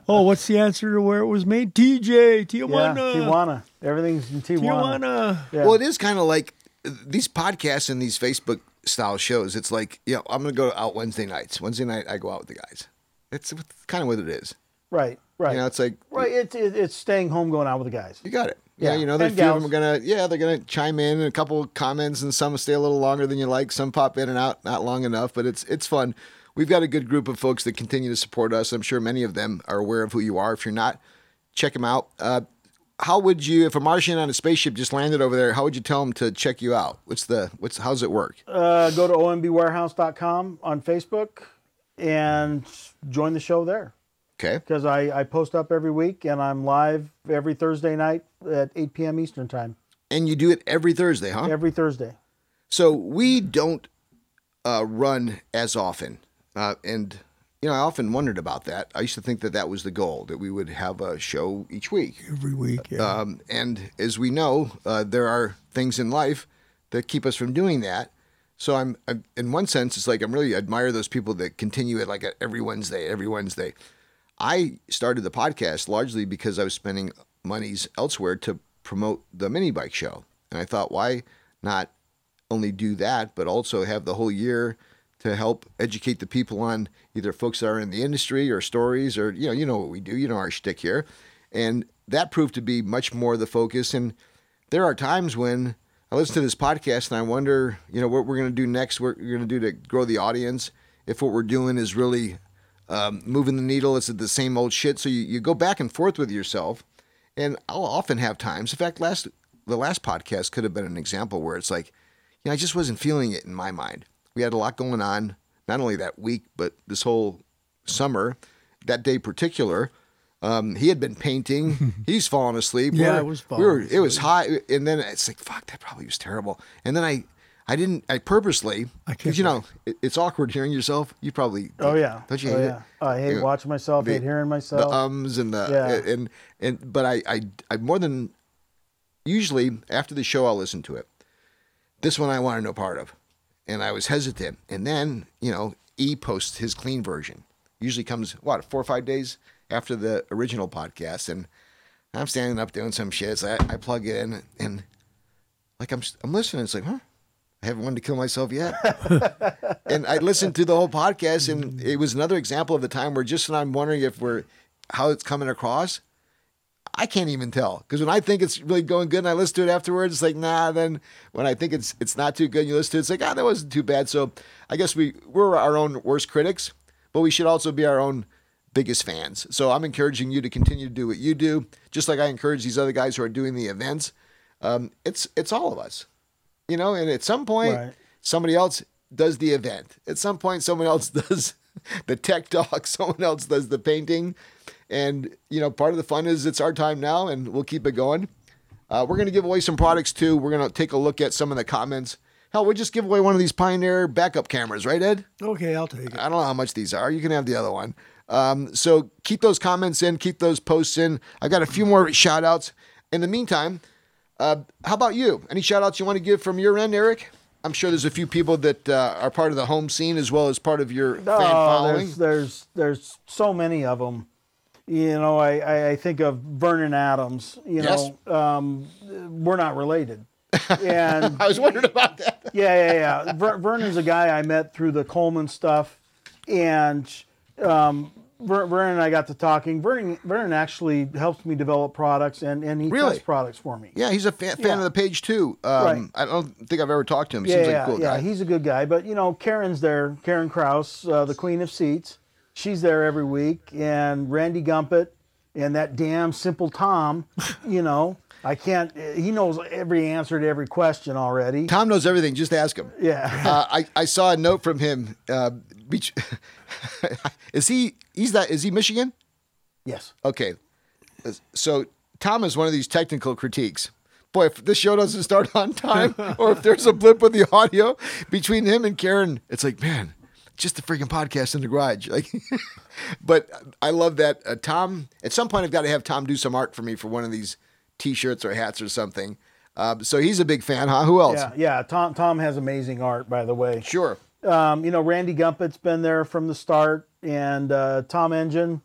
(laughs) oh, what's the answer to where it was made? TJ, Yeah, Tijuana. Tijuana. Everything's in Tijuana. Tijuana. Yeah. Well, it is kind of like uh, these podcasts and these Facebook style shows. It's like, you know, I'm going to go out Wednesday nights. Wednesday night, I go out with the guys. It's kind of what it is. Right, right. You know, it's like, right. It's it, it's staying home, going out with the guys. you got it. Yeah, Yeah. you know, there's few of them gals. are gonna, yeah, they're gonna chime in and a couple comments, and some stay a little longer than you like. Some pop in and out, not long enough, but it's it's fun. We've got a good group of folks that continue to support us. I'm sure many of them are aware of who you are. If you're not, check them out. Uh, how would you, if a Martian on a spaceship just landed over there, how would you tell them to check you out? What's the, what's, how's it work? Uh, go to ombwarehouse.com on Facebook and join the show there Okay. because I, I post up every week and I'm live every Thursday night at 8 p.m. Eastern time. And you do it every Thursday, huh? Every Thursday. So we don't uh, run as often, uh, and you know I often wondered about that. I used to think that that was the goal that we would have a show each week. Every week. Yeah. Um, and as we know, uh, there are things in life that keep us from doing that. So I'm, I'm, in one sense, it's like I'm really admire those people that continue it like every Wednesday, every Wednesday. I started the podcast largely because I was spending monies elsewhere to promote the mini bike show, and I thought, why not only do that, but also have the whole year to help educate the people on either folks that are in the industry or stories or you know you know what we do, you know our shtick here, and that proved to be much more the focus. And there are times when I listen to this podcast and I wonder, you know, what we're going to do next, what we're going to do to grow the audience. If what we're doing is really um, moving the needle, it's the same old shit. So you, you go back and forth with yourself. And I'll often have times. In fact, last the last podcast could have been an example where it's like, you know, I just wasn't feeling it in my mind. We had a lot going on, not only that week, but this whole summer. That day particular, um, he had been painting. (laughs) He's fallen asleep. Yeah, We're- I was We were, falling it was hot, and then it's like, fuck, that probably was terrible. And then I, I didn't, I purposely, I because you know, it, it's awkward hearing yourself. You probably, Oh yeah. don't oh, you oh, hate yeah. it? I hate You know, watching myself. the- hate hearing myself. the ums and the Yeah. and and but I, I I more than usually after the show I'll listen to it. This one I wanted no part of, and I was hesitant. And then you know E posts his clean version. Usually comes what four or five days after the original podcast, and I'm standing up doing some shit. So I, I plug it in and like I'm I'm listening. It's like huh. I haven't wanted to kill myself yet. (laughs) and I listened to the whole podcast, and it was another example of the time where just I'm wondering if we're how it's coming across, I can't even tell because when I think it's really going good and I listen to it afterwards, it's like nah. Then when I think it's it's not too good, and you listen to it, it's like ah, that wasn't too bad. So I guess we we're our own worst critics, but we should also be our own biggest fans. So I'm encouraging you to continue to do what you do, just like I encourage these other guys who are doing the events. Um, it's it's all of us, you know. And at some point, Right. somebody else does the event. At some point, someone else (laughs) does the tech talk. (laughs) Someone else does the painting. And you know, part of the fun is it's our time now, and we'll keep it going. Uh, we're going to give away some products too. We're going to take a look at some of the comments. Hell, we'll just give away one of these Pioneer backup cameras, right, Ed? okay, I'll take it. I don't know how much these are. You can have the other one. Um, so keep those comments in, keep those posts in. I've got a few more shout outs. In the meantime, uh, how about you? Any shout outs you want to give from your end, Eric? I'm sure there's a few people that uh, are part of the home scene as well as part of your fan Oh, following. there's, there's there's so many of them. You know, I, I, I think of Vernon Adams. You Yes. know, um, we're not related. And (laughs) I was wondering about that. (laughs) yeah, yeah, yeah. Ver, Vernon's a guy I met through the Coleman stuff, and um, Vernon and I got to talking. Vernon, Vernon actually helps me develop products, and, and he Really? tests products for me. Yeah, he's a fan, fan Yeah. of the page too. Um, Right. I don't think I've ever talked to him. He yeah, seems like yeah, a cool yeah. He's a good guy, but you know, Karen's there. Karen Kraus, uh, the queen of seats. She's there every week, and Randy Gumpet, and that damn simple Tom. You know, I can't. He knows every answer to every question already. Tom knows everything. Just ask him. Yeah. uh, I, I saw a note from him. Uh, beach, (laughs) is he? He's that? Is he Michigan? yes. Okay. So Tom is one of these technical critiques, boy, if this show doesn't start on time, (laughs) or if there's a blip with the audio between him and Karen, it's like, man, just a freaking podcast in the garage. Like, (laughs) but I love that. Uh, Tom, at some point, I've got to have Tom do some art for me for one of these T-shirts or hats or something. Uh, so he's a big fan, huh? Who else? Yeah, yeah. Tom Tom has amazing art, by the way. Sure. Um, you know, Randy Gumpet's been there from the start, and uh, Tom Engine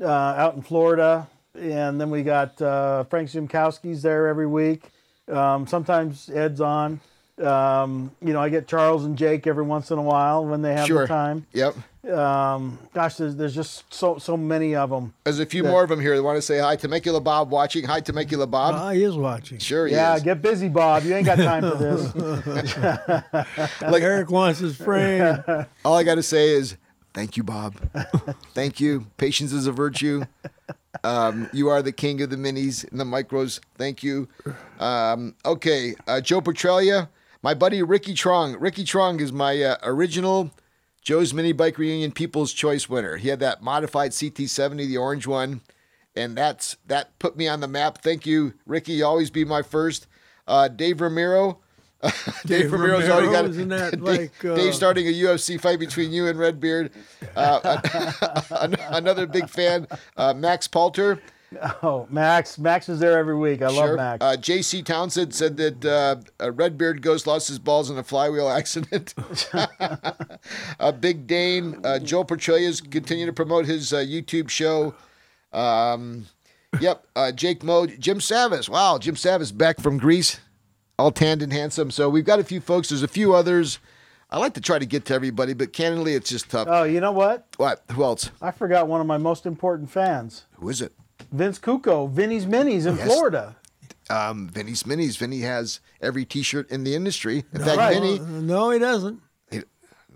uh, out in Florida, and then we got uh, Frank Zimkowski's there every week. Um, sometimes Ed's on. Um, you know, I get Charles and Jake every once in a while when they have Sure. the time. Yep. Um, gosh, there's, there's just so so many of them. There's a few more of them here They want to say hi. Temecula Bob watching. Hi, Temecula Bob. Ah, he is watching. sure he Yeah, is. get busy, Bob. You ain't got time for this. (laughs) (laughs) Like Eric wants his frame. (laughs) All I got to say is thank you, Bob. thank you. Patience is a virtue. Um, you are the king of the minis and the micros. Thank you. Um, okay, uh, Joe Petralia, my buddy Ricky Trong. Ricky Trong is my uh, original Joe's Mini Bike Reunion People's Choice winner. He had that modified CT70, the orange one, and that's that put me on the map. Thank you, Ricky. You always be my first. Uh, Dave Ramiro. (laughs) Dave, Dave Ramiro's already got isn't that (laughs) Dave, like, uh, Dave starting a UFC fight between you and Redbeard. Uh, (laughs) another big fan, uh, Max Palter. (laughs) oh, Max. Max is there every week. I love Max. Uh, J.C. Townsend said that uh, a Redbeard ghost lost his balls in a flywheel accident. (laughs) (laughs) uh, Big Dane, uh, Joe Petrelia's continue to promote his uh, YouTube show. Um, yep, uh, Jake Mode, Jim Savis. Wow, Jim Savis back from Greece, all tanned and handsome. So we've got a few folks. There's a few others. I like to try to get to everybody, but candidly, it's just tough. oh, you know what? what? Who else? I forgot one of my most important fans. Who is it? Vince Cuco, Vinny's Minis in Yes. Florida. Um, Vinny's Minis. Vinny has every T-shirt in the industry. In fact, Right. Vinny. Uh, no, he doesn't. he-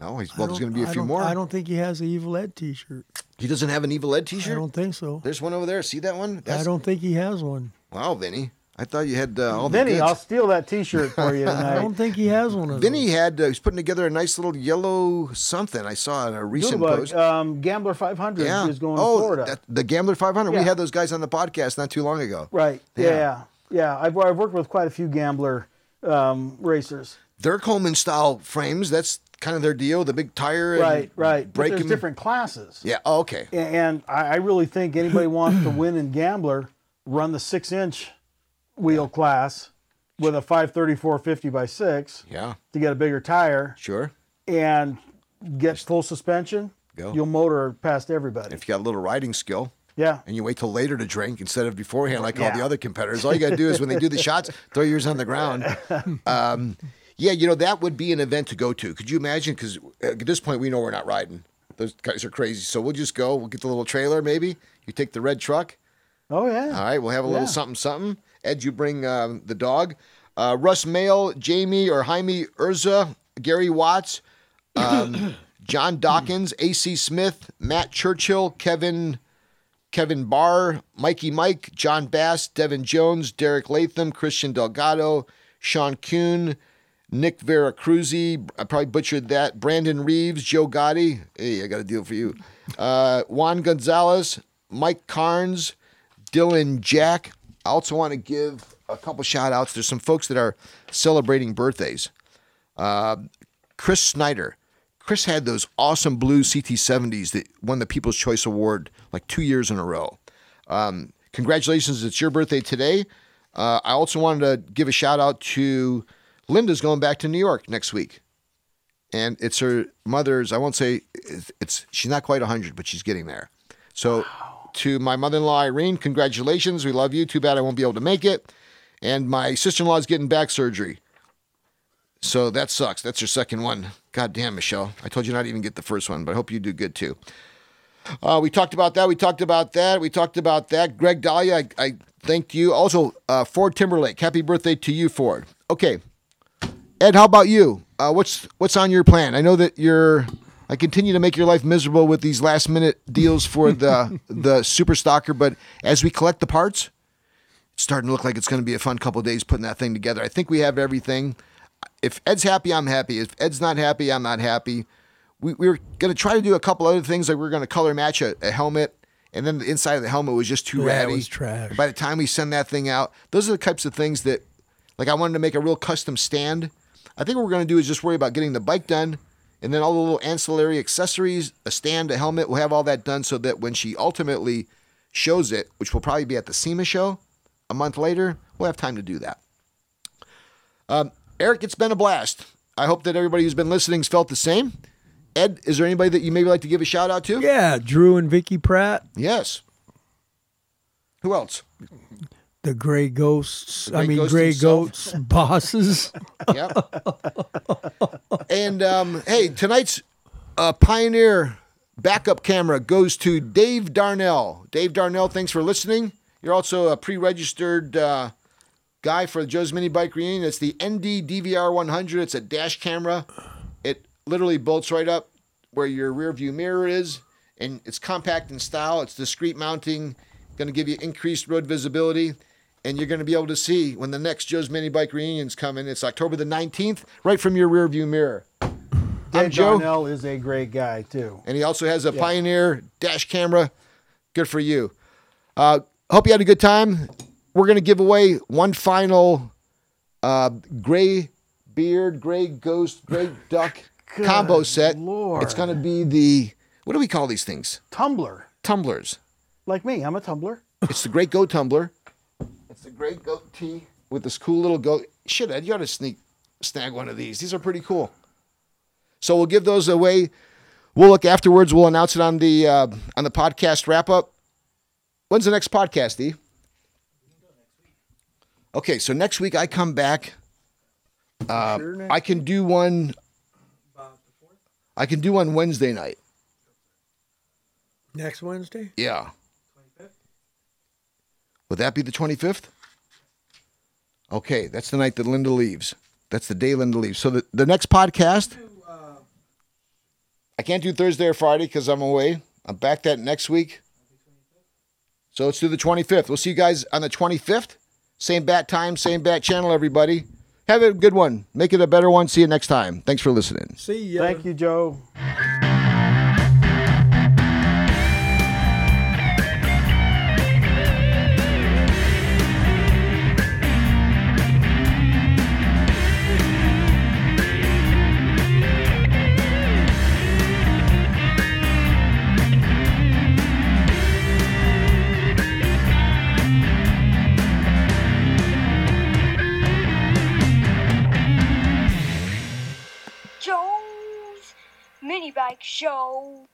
no, he's well. There's going to be a I few more. I don't think he has a Evil Ed T-shirt. He doesn't have an Evil Ed T-shirt. I don't think so. There's one over there. See that one? I don't think he has one. Wow, Vinny. I thought you had uh, all the Vinny. I'll steal that T-shirt for you (laughs) I don't think he has one of Vinny had uh, he's putting together a nice little yellow something. I saw in a recent Doodlebug, post. um, Gambler 500 yeah. is going oh, to Florida. that- the Gambler 500. We had those guys on the podcast not too long ago. right. Yeah. Yeah. Yeah. Yeah. I've, I've worked with quite a few Gambler um, racers. Their Coleman style frames. That's kind of their deal. The big tire. And Right. Right. But Break there's 'em. different classes. Yeah. Oh, okay. A- And I, I really think anybody wants to (clears throat) win in Gambler, run the six inch wheel class with a 534 50 by 6 Yeah. to get a bigger tire Sure. and get full suspension. Go. You'll motor past everybody. If you got a little riding skill. Yeah. and you wait till later to drink instead of beforehand like all the other competitors. All you got to do is when they do the (laughs) shots, throw yours on the ground. (laughs) Um, yeah, you know that would be an event to go to. Could you imagine? Because at this point, we know we're not riding. Those guys are crazy. So we'll just go. We'll get the little trailer. Maybe you take the red truck. Oh yeah. All right, we'll have a little Yeah. something, something. Ed, you bring um, the dog. Uh, Russ Mail, Jamie or Jaime Urza, Gary Watts, um, (coughs) John Dawkins, A.C. Smith, Matt Churchill, Kevin Kevin Barr, Mikey Mike, John Bass, Devin Jones, Derek Latham, Christian Delgado, Sean Kuhn, Nick Veracruzzi, I probably butchered that. Brandon Reeves, Joe Gotti. Hey, I got a deal for you. Uh, Juan Gonzalez, Mike Carnes, Dylan Jack. I also want to give a couple shout outs. There's some folks that are celebrating birthdays. Uh, Chris Snyder. Chris had those awesome blue CT70s that won the People's Choice Award like two years in a row. Um, congratulations, it's your birthday today. Uh, I also wanted to give a shout out to Linda's going back to New York next week. And it's her mother's, I won't say it's, it's she's not quite 100, but she's getting there. So to my mother in law, Irene, congratulations. We love you. Too bad I won't be able to make it. And my sister in law is getting back surgery. So that sucks. That's your second one. God damn, Michelle. I told you not to even get the first one, but I hope you do good too. Uh, we talked about that. We talked about that. We talked about that. Greg Dahlia, I, I thank you. Also, uh, Ford Timberlake. Happy birthday to you, Ford. Okay, Ed, how about you? Uh, what's what's on your plan? I know that you're. I continue to make your life miserable with these last minute deals for the (laughs) the super stalker, but as we collect the parts, it's starting to look like it's going to be a fun couple days putting that thing together. I think we have everything. If Ed's happy, I'm happy. If Ed's not happy, I'm not happy. We, we were going to try to do a couple other things, like we are going to color match a, a helmet, and then the inside of the helmet was just too Yeah, it ratty. was trash. By the time we send that thing out, those are the types of things that Like I wanted to make a real custom stand. I think what we're going to do is just worry about getting the bike done and then all the little ancillary accessories, a stand, a helmet, we'll have all that done so that when she ultimately shows it, which will probably be at the SEMA show a month later, we'll have time to do that. Um, Eric, it's been a blast. I hope that everybody who's been listening has felt the same. Ed, is there anybody that you maybe like to give a shout out to? Yeah, Drew and Vicky Pratt, Yes. Who else? The Gray Ghosts. The I mean, Ghost Gray himself. Goats (laughs) bosses. (laughs) Yep. and um, hey, tonight's uh, Pioneer backup camera goes to Dave Darnell. Dave Darnell, thanks for listening. You're also a pre-registered uh, guy for Joe's Mini Bike Reunion. It's the ND DVR 100. It's a dash camera. It literally bolts right up where your rear view mirror is, and it's compact in style. It's discrete mounting, going to give you increased road visibility. And you're going to be able to see when the next Joe's Mini Bike Reunion's coming. It's October the 19th, right from your rear view mirror. I'm Joe. Darnell is a great guy too. And he also has a Pioneer dash camera. Good for you. Uh, hope you had a good time. We're going to give away one final uh, gray beard, gray ghost, gray duck (laughs) combo set. Lord. It's going to be the, what do we call these things? Tumbler, Tumblers. like me, I'm a tumbler. It's the Great Go Tumbler. It's a Great Goat Tee with this cool little goat. Shit, Ed, you ought to sneak snag one of these. These are pretty cool. So we'll give those away. We'll look afterwards. We'll announce it on the uh, on the podcast wrap up. When's the next podcast, E? Okay, so next week I come back. Uh, I can do one. I can do one Wednesday night. Next Wednesday? Yeah. Would that be the 25th? Okay, that's the night that Linda leaves. That's the day Linda leaves. So the, the next podcast, I can't do Thursday or Friday because I'm away. I'm back that next week. So let's do the 25th. We'll see you guys on the 25th. Same bat time, same bat channel, everybody. Have a good one. Make it a better one. See you next time. Thanks for listening. See ya. Thank you, Joe. Bike Show.